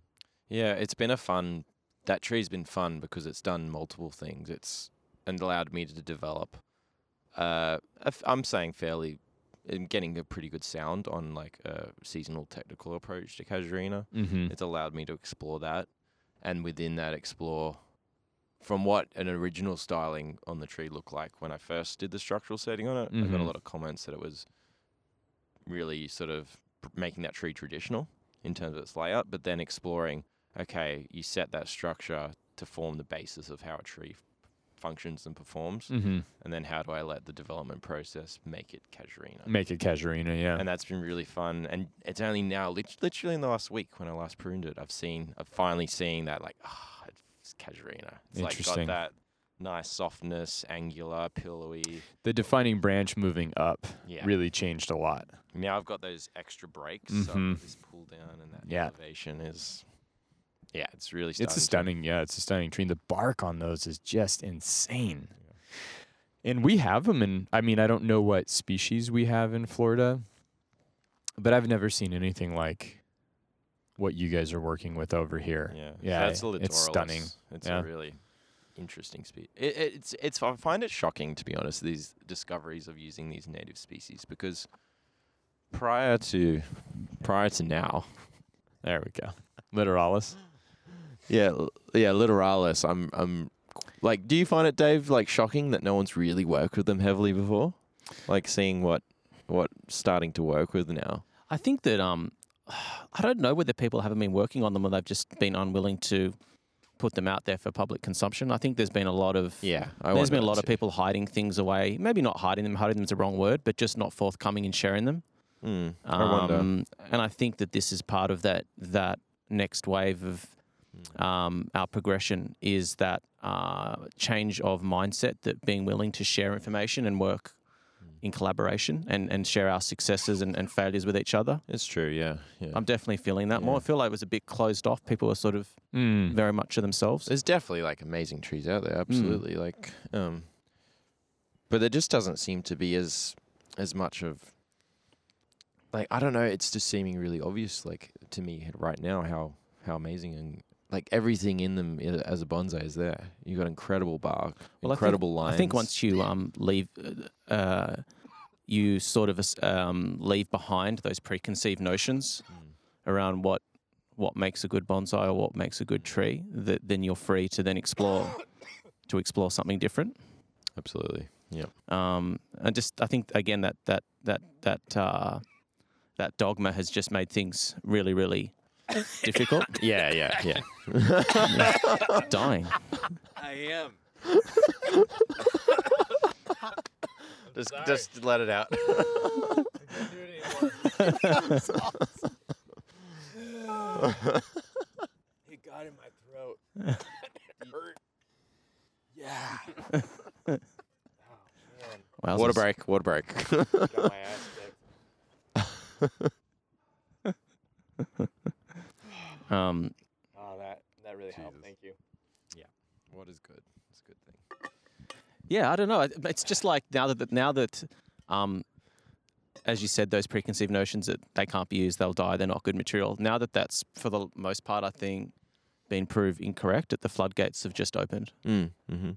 D: Yeah, it's been a fun. That tree's been fun because it's done multiple things. It's and allowed me to develop. Uh, I'm saying fairly, I'm getting a pretty good sound on like a seasonal technical approach to Casuarina.
B: Mm-hmm.
D: It's allowed me to explore that, and within that explore from what an original styling on the tree looked like when I first did the structural setting on it. I got a
B: Mhm.
D: lot of comments that it was really sort of making that tree traditional in terms of its layout, but then exploring, okay, you set that structure to form the basis of how a tree functions and performs,
B: Mm-hmm.
D: and then how do I let the development process make it Casuarina?
B: Make it Casuarina, yeah.
D: and that's been really fun. And it's only now, literally in the last week when I last pruned it, I've seen, I've finally seen that like, ah, it's Casuarina. It's like
B: Interesting.
D: got that nice softness, angular, pillowy.
B: the defining branch moving up
D: Yeah.
B: really changed a lot.
D: Now I've got those extra breaks, so got
B: Mhm.
D: this pull down and that
B: Yeah.
D: elevation is, yeah, it's really starting
B: It's a stunning, yeah, it's a stunning tree. The bark on those is just insane. And we have them in, I mean, I don't know what species we have in Florida, but I've never seen anything like what you guys are working with over here.
D: Yeah, so
B: Yeah,
D: that's the
B: it's stunning.
D: It's
B: Yeah.
D: a really interesting species. It, it, it's it's I find it shocking to be honest these discoveries of using these native species because prior to prior to now, [laughs]
B: There we go. Littoralis.
D: Yeah, yeah, littoralis. I'm I'm like, do you find it, Dave, like shocking that no one's really worked with them heavily before? Like seeing what what starting to work with now.
E: I think that um, [sighs] I don't know whether people haven't been working on them or they've just been unwilling to put them out there for public consumption. I think there's been a lot of
D: Yeah, I
E: there's been a lot of people hiding things away. Maybe not hiding them. Hiding them is the wrong word, but just not forthcoming and sharing them.
D: Mm, I wonder.
E: Um, and I think that this is part of that that next wave of. Um, our progression is that uh, change of mindset that being willing to share information and work
D: Mm.
E: in collaboration and, and share our successes and, and failures with each other.
D: It's true. Yeah, yeah.
E: I'm definitely feeling that more. I feel like it was a bit closed off. People were sort of
B: Mm.
E: very much to themselves.
D: There's definitely like amazing trees out there, absolutely. Like, um, but there just doesn't seem to be as as much of like I don't know. It's just seeming really obvious, like to me right now, how how amazing and like everything in them as a bonsai is there. You've got incredible bark,
E: Well, I think-
D: incredible lines.
E: I think once you um, leave, uh, uh, you sort of um, leave behind those preconceived notions
D: Mm.
E: around what what makes a good bonsai or what makes a good tree. That then you're free to then explore [coughs] to explore something different.
D: absolutely, yeah,
E: Um, and just I think again that that that that uh, that dogma has just made things really really difficult. [laughs]
D: yeah, yeah, yeah. [laughs]
E: Dying.
D: I am. [laughs] just just let it out.
B: It got in my throat. it hurt. Yeah.
E: Wowzers.
D: Water break, water break.
B: Got my ass kicked.
E: Um,
B: Oh, that that really helped.
D: Jesus.
B: Thank you.
D: what is good? It's a good thing.
E: Yeah, I don't know. It's just like now that now that, um, as you said, those preconceived notions that they can't be used, they'll die, they're not good material. Now that that's for the most part, I think, been proved incorrect, that the floodgates have just opened,
D: Mm, mm-hmm.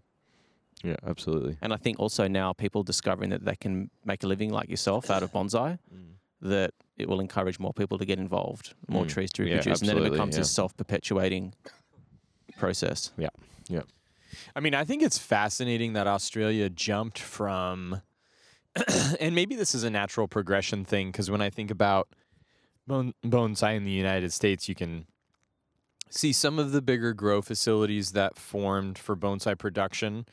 D: Yeah, absolutely.
E: and I think also now people discovering that they can make a living like yourself out of bonsai,
D: Mm.
E: that it will encourage more people to get involved, more
D: Mm.
E: trees to
D: Yeah,
E: reproduce, and then it becomes
D: yeah.
E: this self-perpetuating process.
B: I mean, I think it's fascinating that Australia jumped from, [clears throat] and maybe this is a natural progression thing because when I think about bon- bonsai in the United States, you can see some of the bigger grow facilities that formed for bonsai production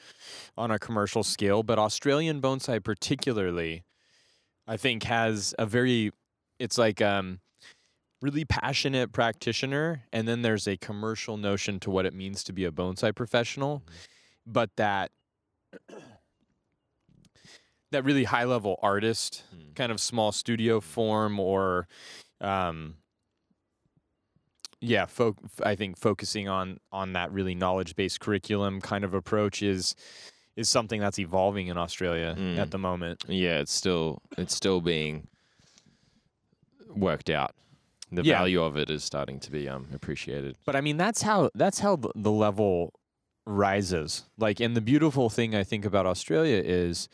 B: on a commercial scale, but Australian bonsai particularly, I think, has a very, it's like um, really passionate practitioner, and then there's a commercial notion to what it means to be a bonsai professional, but that [clears throat] that really high level artist
D: Mm.
B: kind of small studio form or um yeah fo- i think focusing on on that really knowledge based curriculum kind of approach is is something that's evolving in australia
D: Mm.
B: at the moment
D: Yeah, it's still it's still being worked out. The
B: Yeah.
D: value of it is starting to be um, appreciated.
B: But I mean, that's how that's how the, level rises. Like, and the beautiful thing I think about Australia is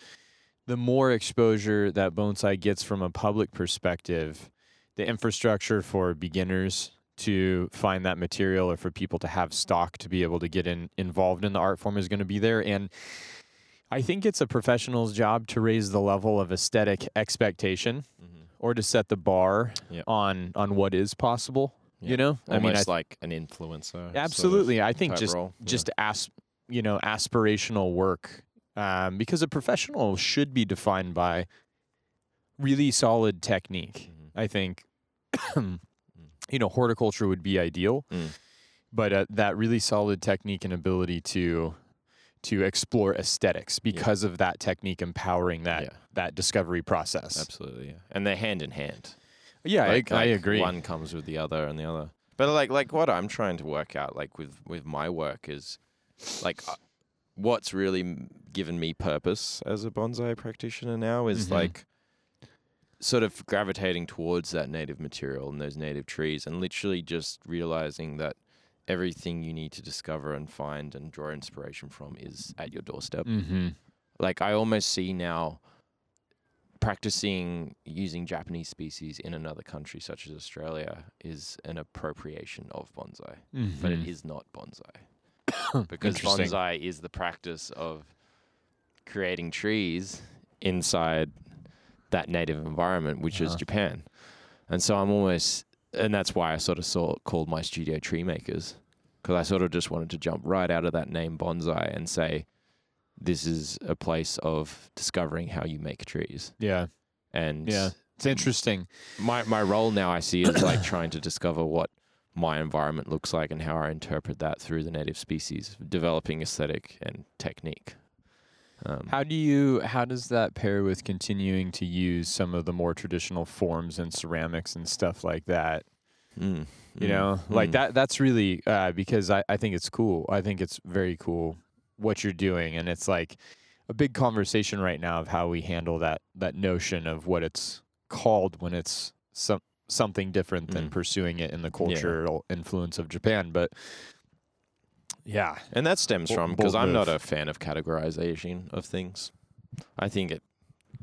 B: the more exposure that bonsai gets from a public perspective, the infrastructure for beginners to find that material or for people to have stock to be able to get in involved in the art form is going to be there and I think it's a professional's job to raise the level of aesthetic expectation
D: Mm-hmm.
B: Or to set the bar
D: Yep.
B: on on what is possible. You know,
D: almost I mean,
B: I
D: like an influencer. sort of
B: Absolutely. I think just
D: role. Yeah.
B: just as you know, aspirational work. Um, because a professional should be defined by really solid technique.
D: Mhm.
B: I think [clears throat] you know, horticulture would be ideal.
D: Mm.
B: But uh, that really solid technique and ability to to explore aesthetics because of that technique empowering that
D: Yeah.
B: that discovery process.
D: Absolutely, yeah. And they're hand in hand.
B: Yeah, I-
D: Like-
B: I, agree.
D: One comes with the other, and the other. But like, like what I'm trying to work out, like with with my work, is like uh, what's really given me purpose as a bonsai practitioner now is
B: Mhm.
D: like sort of gravitating towards that native material and those native trees, and literally just realizing that everything you need to discover and find and draw inspiration from is at your doorstep
B: mm-hmm.
D: like I almost see now practicing using Japanese species in another country such as Australia is an appropriation of bonsai, but it is not bonsai. [coughs] because bonsai is the practice of creating trees inside that native environment, which is
B: Uh-huh.
D: Japan. And so I'm almost, and that's why I sort of saw called my studio tree makers, because I sort of just wanted to jump right out of that name bonsai and say, this is a place of discovering how you make trees.
B: Yeah,
D: And
B: Yeah. it's interesting.
D: my my role now I see is like trying to discover what my environment looks like and how I interpret that through the native species, developing aesthetic and technique. Um,
B: How do you how does that pair with continuing to use some of the more traditional forms and ceramics and stuff like that?
D: mm,
B: You
D: mm,
B: know, like
D: mm.
B: that that's really uh, because I, I think it's cool. I think it's very cool what you're doing and it's like a big conversation right now of how we handle that that notion of what it's called when it's some something different than
D: Mm.
B: pursuing it in the cultural influence of Japan. But yeah.
D: And that stems from because I'm not a fan of categorization of things. I think it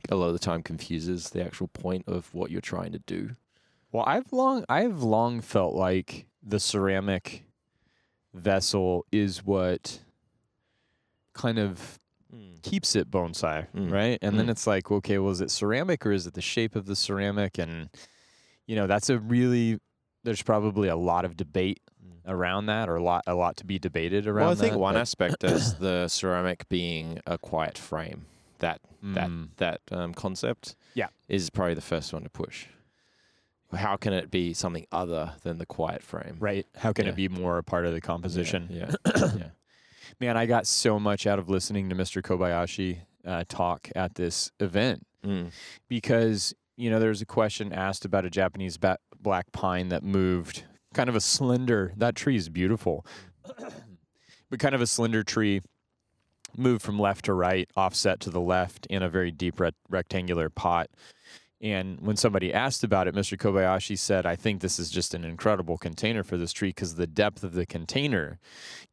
D: a lot of the time confuses the actual point of what you're trying to do.
B: Well, I've long I've long felt like the ceramic vessel is what kind of keeps it bonsai,
D: Mm.
B: right? And then
D: Mm.
B: it's like, okay, well, is it ceramic or is it the shape of the ceramic? And you know, that's a really there's probably a lot of debate
D: Mm.
B: Around that, or a lot a lot to be debated around.
D: Well, I think
B: that,
D: one aspect is [coughs] the ceramic being a quiet frame. That that
B: Mm.
D: that um, concept,
B: Yeah.
D: is probably the first one to push. How can it be something other than the quiet frame?
B: right? How can
D: Yeah.
B: it be more a part of the composition?
D: Yeah, [coughs] yeah.
B: Man, I got so much out of listening to Mr. Kobayashi uh, talk at this event.
D: Mm.
B: because you know there was a question asked about a Japanese ba- black pine that moved, kind of a slender. That tree is beautiful, [clears throat] but kind of a slender tree, moved from left to right, offset to the left in a very deep rec- rectangular pot. And when somebody asked about it, Mr. Kobayashi said, "I think this is just an incredible container for this tree because the depth of the container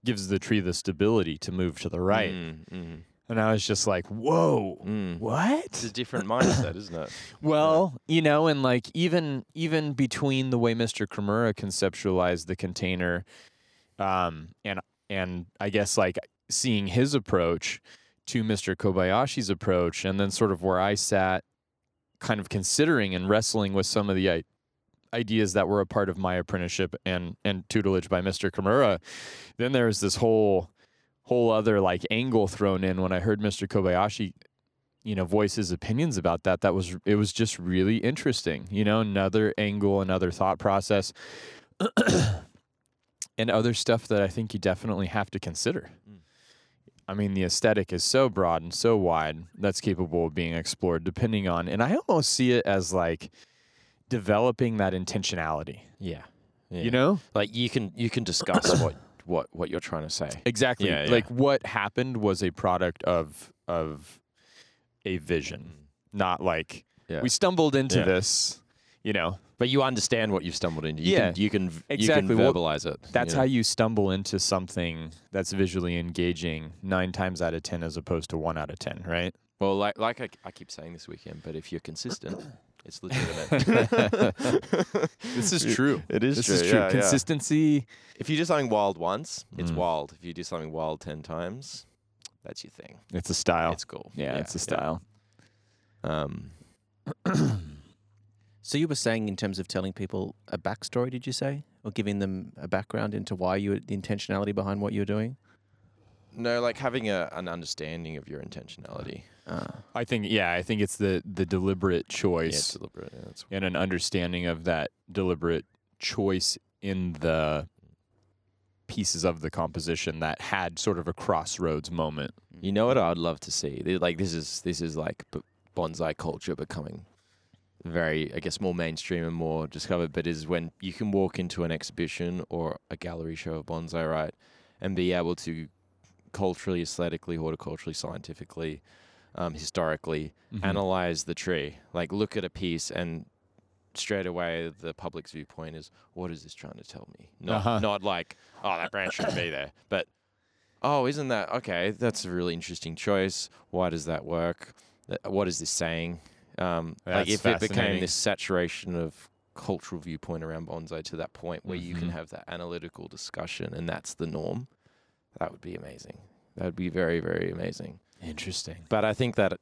B: gives the tree the stability to move to the right."
D: Mm, mm,
B: And I was just like, "Whoa,
D: mm.
B: what?"
D: It's a different mindset, isn't it? [coughs]
B: Well, you know, and like even even between the way Mr. Kimura conceptualized the container, um, and and I guess like seeing his approach to Mr. Kobayashi's approach, and then sort of where I sat, kind of considering and wrestling with some of the i- ideas that were a part of my apprenticeship and and tutelage by Mr. Kimura. Then there was this whole whole other like angle thrown in when I heard Mr. Kobayashi you know voice his opinions about that that was it was just really interesting you know another angle another thought process [clears throat] and other stuff that i think you definitely have to consider
D: Mm.
B: i mean the aesthetic is so broad and so wide that's capable of being explored depending on and i almost see it as like developing that intentionality
D: Yeah.
B: you know
D: like you can you can discuss what what what you're trying to say.
B: exactly
D: Yeah, yeah.
B: like what happened was a product of of a vision mm. not like
D: Yeah.
B: we stumbled into
D: Yeah.
B: this you know,
D: But you understand what you've stumbled into. You
B: Yeah,
D: can, you can
B: exactly.
D: You can verbalize it.
B: that's
D: you
B: how you stumble into something that's visually engaging nine times out of 10 as opposed to one out of 10, right?
D: Well, like like I, I keep saying this weekend, but if you're consistent, it's legitimate. [laughs]
B: This is true.
D: It is
B: This
D: true.
B: is true.
D: yeah, yeah.
B: Consistency.
D: If you do something wild once, it's
B: Mm.
D: wild. If you do something wild ten times, that's your thing.
B: It's a style.
D: It's cool.
B: yeah, it's a style.
D: Um, [clears throat]
E: So you were saying in terms of telling people a backstory, did you say, or giving them a background into why you the intentionality behind what you're doing?
D: No, like having a, an understanding of your intentionality.
E: Uh,
B: I think, yeah, I think it's the the deliberate choice
D: it's deliberate. Yeah,
B: and an understanding of that deliberate choice in the pieces of the composition that had sort of a crossroads moment.
D: you know what I'd love to see? Like this is this is like bonsai culture becoming very, I guess, more mainstream and more discovered. But is when you can walk into an exhibition or a gallery show of bonsai, right, and be able to culturally, aesthetically, horticulturally, scientifically, um, historically
B: Mhm.
D: analyze the tree. Like look at a piece and straight away the public's viewpoint is what is this trying to tell me? Not
B: Uh-huh.
D: not like, oh that branch shouldn't be there. [coughs] But oh, isn't that okay, that's a really interesting choice. Why does that work? What is this saying? Um, like if it became this saturation of cultural viewpoint around bonsai to that point where you can
B: Mhm.
D: have that analytical discussion and that's the norm, that would be amazing. That would be very, very amazing.
B: Interesting.
D: But I think that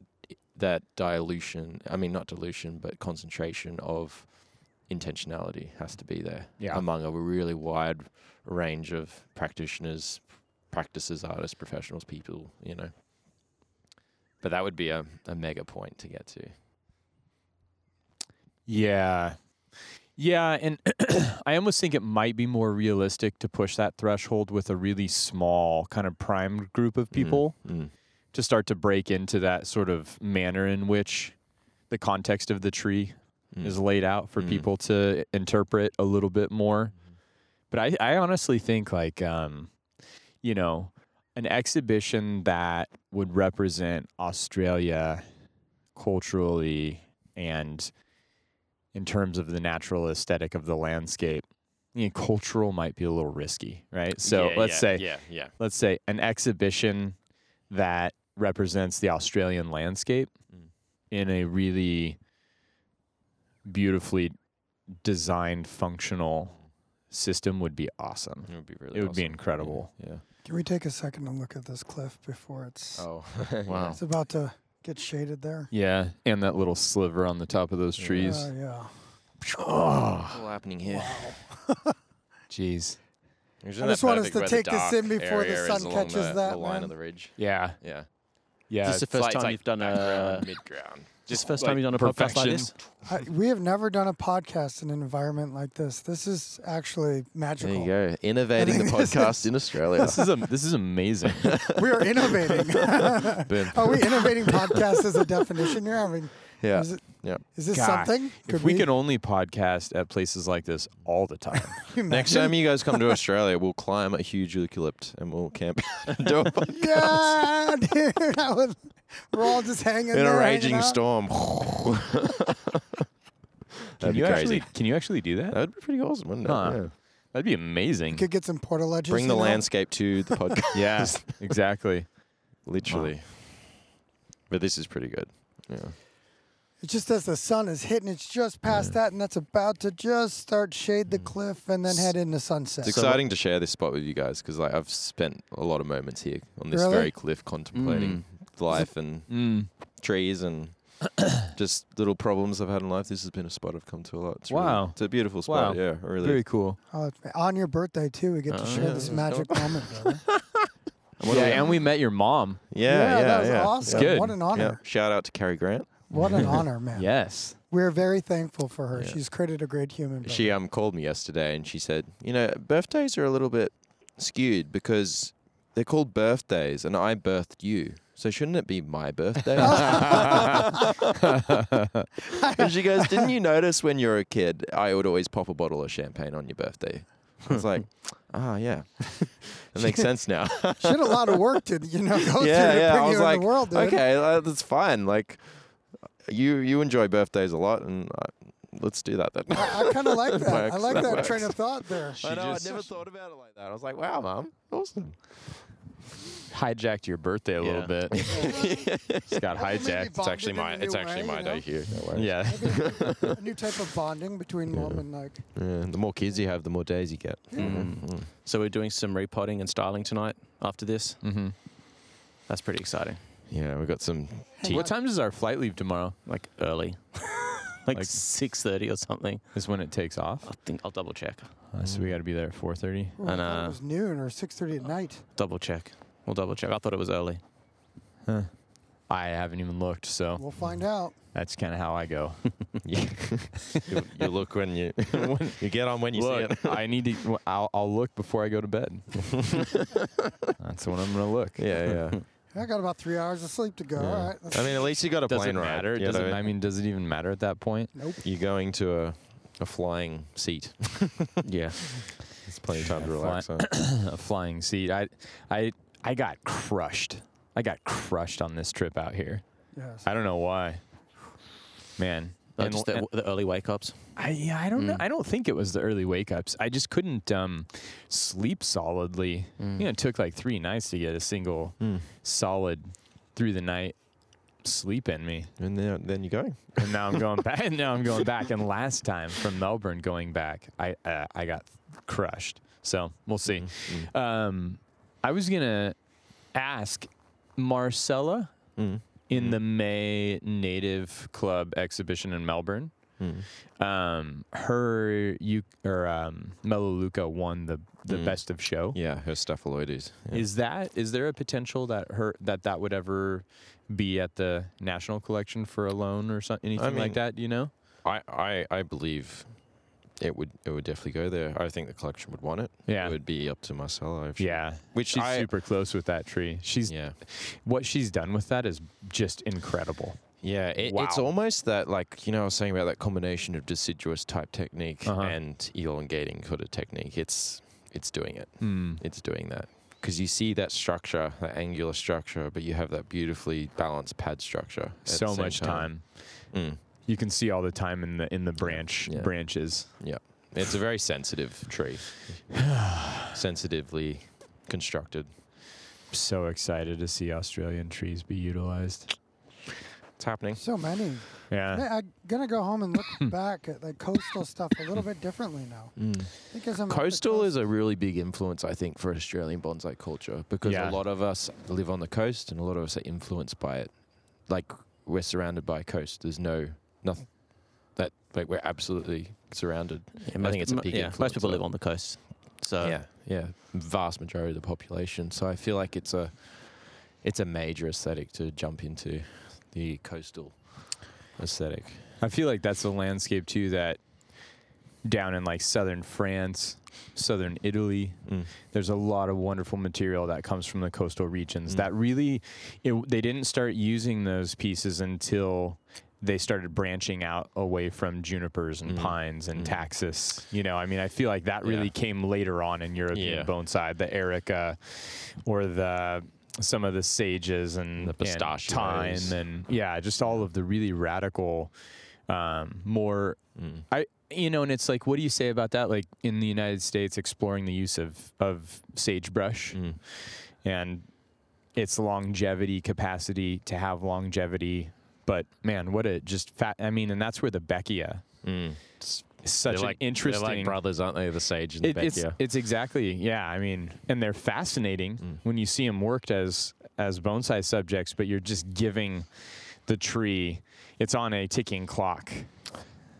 D: that dilution, I mean not dilution, but concentration of intentionality has to be there
B: Yeah.
D: among a really wide range of practitioners, practices, artists, professionals, people, you know. But that would be a, a mega point to get to.
B: Yeah. Yeah, and [coughs] I almost think it might be more realistic to push that threshold with a really small kind of primed group of people
D: Mm.
B: to start to break into that sort of manner in which the context of the tree
D: Mm.
B: is laid out for
D: Mm.
B: people to interpret a little bit more. But I, I honestly think like um, you know, an exhibition that would represent Australia culturally and in terms of the natural aesthetic of the landscape. You know, cultural might be a little risky, right? So
D: Yeah,
B: let's
D: yeah,
B: say
D: yeah, yeah.
B: let's say an exhibition that represents the Australian landscape
D: Mm.
B: in a really beautifully designed functional system would be awesome.
D: It would be really
B: It would be
D: awesome.
B: incredible.
D: Yeah.
C: Can we take a second and look at this cliff before it's
D: Oh. [laughs]
E: Wow.
C: it's about to get shaded there?
B: Yeah, and that little sliver on the top of those trees.
C: Uh, yeah.
B: Oh,
D: What's happening here? Wow. [laughs]
B: jeez.
D: Isn't
C: I
D: that
C: just want us to take this in before the sun catches
D: the,
C: that,
D: the line
C: man.
D: of the ridge?
B: Yeah,
D: Yeah.
B: yeah.
E: Is this the first
D: like-
E: time
D: like
E: you've done a?
D: mid-ground.
E: Just first
B: like
E: time you've done a podcast like this?
C: I, we have never done a podcast in an environment like this. This is actually
D: There
C: magical.
D: you go. Innovating the
C: think [laughs] this
D: podcast in Australia.
B: this is a, this is amazing. [laughs]
C: We are innovating.
D: Boom.
C: are we innovating podcast as a definition here? I mean,
D: Yeah.
C: is, it,
D: Yeah.
C: is this
B: Gosh,
C: something?
B: if we could only podcast at places like this all the time. [laughs]
D: Next time you guys come to Australia, we'll climb a huge eucalypt and we'll camp do a podcast
C: Yeah, dude. [laughs] I would, we're all just hanging
D: in
C: there.
D: a raging storm. [laughs]
B: Can
D: That'd
B: you
D: be crazy.
B: actually can you actually do that?
D: That'd be pretty awesome, wouldn't it?
B: Huh.
D: Yeah.
B: That'd be amazing.
C: You could get some porta ledges.
D: Bring the
C: know?
D: landscape to the podcast.
B: Yeah, exactly.
D: Literally. But this is pretty good. Yeah.
C: It's just as the sun is hitting, it's just past that, and that's about to just start shade the cliff and then head into sunset.
D: Mm. It's exciting to share this spot with you guys because like I've spent a lot of moments here on this
C: Really?
D: very cliff contemplating life and
B: Mm.
D: trees and [coughs] just little problems I've had in life. This has been a spot I've come to a lot. It's really-
B: Wow.
D: it's a beautiful spot.
B: Wow.
D: Yeah, really.
B: Very cool.
C: Oh, on your birthday too, we get to
D: Oh,
C: share
D: yeah,
C: this
D: let's
C: magic moment. [laughs]
D: what
B: yeah,
D: we-
B: and we met your mom.
D: yeah, yeah,
C: that was
D: yeah.
C: awesome.
B: Good.
C: What an
D: Yeah.
C: honor!
D: Shout out to Cary Grant.
C: What an [laughs] honor, man.
B: Yes.
C: We're very thankful for her.
D: Yeah.
C: She's created a great human.
D: She um called me yesterday and she said, you know, birthdays are a little bit skewed because they're called birthdays and I birthed you. So shouldn't it be my birthday? [laughs] and she goes, Didn't you notice when you were a kid, I would always pop a bottle of champagne on your birthday? I was like, [laughs] Ah, yeah. that makes sense now.
C: she had a lot of work to you know go
D: yeah,
C: through to
D: yeah.
C: bring
D: I
C: you
D: was
C: in
D: like,
C: the world, dude.
D: okay, uh, that's fine. Like, you you enjoy birthdays a lot, and I, let's do that then.
C: I, I kind of [laughs] like that. I like
D: that
C: that, train of thought there.
D: I know. I never thought about it like that. I was like, wow, mom, awesome.
B: Hijacked your birthday a little bit. [laughs] it's got hijacked.
D: It's actually my it's actually
C: way,
D: my
C: you
D: day here. No.
B: Yeah. [laughs]
C: A new type of bonding between mom and like.
D: Yeah, The more kids you have, the more days you get.
E: Mm.
D: Mm.
E: So we're doing some repotting and styling tonight after this.
B: Mm-hmm.
E: That's pretty exciting.
D: Yeah, we got some.
C: Hang
B: What
C: on.
B: time does our flight leave tomorrow?
E: Like early. [laughs] like
B: Like-
E: 6.30 or something.
B: Is when it takes off.
E: I think I'll double check.
B: Uh, so we got to be there at 4:30.
C: Oh, I
E: And,
C: thought
E: uh,
C: it was noon or 6:30 at night.
E: Double check. We'll double check. I thought it was early.
B: Huh. I haven't even looked, so
C: We'll find out.
B: that's kind of how I go. [laughs] [laughs]
D: You, you look when you when you get on when you
B: look,
D: see it.
B: I need to. w- I'll, I'll look before I go to bed. that's when I'm gonna look.
D: Yeah, yeah.
C: I got about three hours of sleep to go.
D: Yeah.
C: All right.
D: I mean, at least you got a
B: Does
D: plane
B: it
D: ride.
B: matter?
D: you
B: Does it,
D: what I
B: I
D: mean?
B: mean, does it even matter at that point?
C: nope.
D: You're going to a a flying seat. [laughs]
E: Yeah.
D: It's plenty of time to
B: Yeah,
D: relax. huh? [clears throat]
B: a flying seat. I, I, I got crushed. I got crushed on this trip out here.
C: Yes.
B: I don't know why. Man, And-
E: just the,
B: and-
E: the early wake ups.
B: I yeah, I don't know.
E: Mm.
B: I don't think it was the early wake ups. I just couldn't um, sleep solidly.
E: Mm.
B: You know, it took like three nights to get a single
D: Mm.
B: solid through the night sleep in me.
D: And then then you're going.
B: And now I'm going back. [laughs] And now I'm going back. And last time from Melbourne going back, I uh, I got crushed. So we'll see.
D: Mm.
B: Um, I was gonna ask Marcella
D: Mm.
B: In
D: Mm.
B: the May Native Club exhibition in Melbourne.
D: Mm.
B: Um, her you or um, Melaleuca won the the
D: Mm.
B: best of show.
D: Yeah, her styphelioides. Yeah.
B: Is that is there a potential that her that that would ever be at the national collection for a loan or something anything
D: mean,
B: like that? Do you know?
D: I, I I believe it would it would definitely go there. I think the collection would want it.
B: Yeah.
D: It would be up to Marcella. If she-
B: Yeah,
D: Which
B: she's
D: I-
B: super close with that tree. She's
D: Yeah.
B: what she's done with that is just incredible.
D: Yeah, it, it's almost that like you know I was saying about that combination of deciduous type technique
B: Uh-huh.
D: and elongating sort of technique. It's it's doing it.
B: Hmm.
D: It's doing that because you see that structure, that angular structure, but you have that beautifully balanced pad structure.
B: So much time.
D: Mm.
B: You can see all the time in the in the branch
D: Yeah.
B: branches.
D: Yeah, it's a very sensitive tree, [sighs] sensitively constructed.
B: So excited to see Australian trees be utilized.
D: It's happening.
C: So many.
B: Yeah.
C: I'm gonna go home and look [coughs] back at like coastal stuff a little bit differently now.
D: Mm.
C: Because I'm
D: Coastal
C: coast-
D: is a really big influence, I think, for Australian bonsai culture because
B: Yeah.
D: a lot of us live on the coast and a lot of us are influenced by it. Like we're surrounded by coast. There's no nothing that like we're absolutely surrounded.
E: Yeah,
D: I think it's a
E: mo-
D: big
E: yeah, most people live on the coast. So
D: yeah, yeah, vast majority of the population. So I feel like it's a it's a major aesthetic to jump into the coastal aesthetic.
B: I feel like that's a landscape too that down in like southern France, southern Italy,
D: Mm.
B: there's a lot of wonderful material that comes from the coastal regions
D: Mm.
B: that really it, they didn't start using those pieces until they started branching out away from junipers and
D: Mm.
B: pines and
D: Mm.
B: taxus. You know, I mean, I feel like that really
D: Yeah.
B: came later on in European
D: Yeah.
B: bonsai, the erica or the some of the sages and,
D: The
B: and
D: pistachios.
B: thyme and yeah, just all of the really radical, um, more
D: Mm.
B: I you know, and it's like, what do you say about that? Like in the United States, exploring the use of of sagebrush
D: Mm.
B: and its longevity capacity to have longevity. But man, what a just fat. I mean, and that's where the Baeckea
D: Mm.
B: is such
D: They're
B: an
D: like,
B: interesting.
D: They're like brothers, aren't they? The sage and the
B: It- it's
D: Baeckea.
B: it's exactly yeah. I mean, and they're fascinating
D: Mm.
B: when you see them worked as as bonsai subjects, but you're just giving the tree. It's on a ticking clock.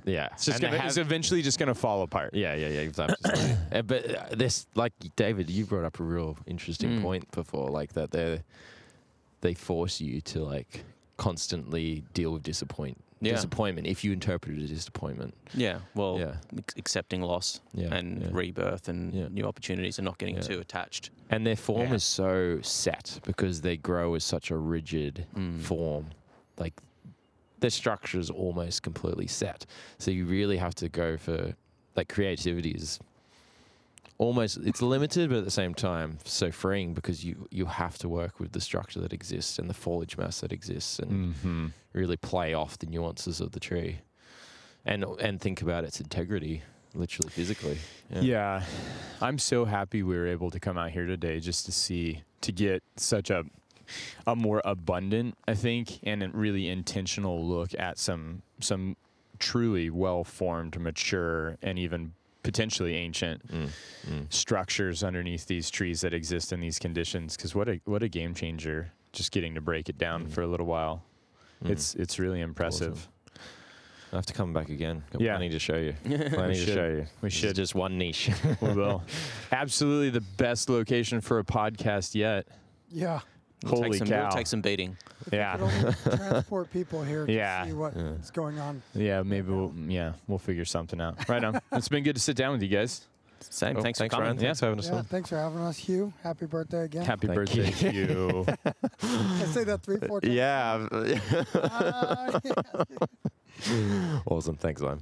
D: Yeah,
B: It's just gonna.
D: have-
B: it's eventually just gonna fall apart.
D: Yeah, yeah, yeah. Exactly. [coughs] Uh, but uh, this, like David, you brought up a real interesting
E: Mm.
D: point before, like that they they force you to like constantly deal with disappoint
E: Yeah.
D: disappointment if you interpret it as disappointment.
E: yeah, well,
D: Yeah.
E: accepting loss
D: Yeah,
E: and
D: yeah.
E: rebirth and new opportunities and not getting too attached.
D: And their form is so set because they grow as such a rigid
E: Mm.
D: form. Like their structure is almost completely set. So you really have to go for like creativity is almost it's limited but at the same time so freeing because you you have to work with the structure that exists and the foliage mass that exists and
B: Mm-hmm.
D: really play off the nuances of the tree. and and think about its integrity, literally physically.
B: Yeah. I'm so happy we were able to come out here today just to see to get such a a more abundant, I think, and a really intentional look at some some truly well formed, mature, and even potentially ancient
D: Mm, mm.
B: structures underneath these trees that exist in these conditions. Because what a what a game changer! Just getting to break it down
D: Mm.
B: for a little while.
D: Mm.
B: It's it's really impressive.
D: I have to come back again. Got
B: Yeah.
D: plenty to show you. [laughs] Plenty to
B: should.
D: show you.
B: We
D: This is
B: should.
D: just one niche. [laughs]
B: We will. Absolutely the best location for a podcast yet.
C: Yeah.
E: We'll
B: Holy
E: take some,
B: cow!
E: We'll take some beating.
B: Yeah.
C: Could only [laughs] transport people here to
B: Yeah.
C: see what's
D: Yeah.
C: going on.
B: Yeah, maybe we'll yeah we'll figure something out. Right on. it's been good to sit down with you guys.
E: Same.
D: Well,
E: thanks,
D: thanks,
E: for coming.
D: Ryan. Thanks for having us
C: Yeah,
D: on.
C: thanks for having us, Hugh. Happy birthday again.
B: Happy
D: Thank
B: birthday to you. [laughs]
C: I say that three, four times.
D: Yeah. [laughs]
C: Ah,
D: awesome. Thanks, Ryan.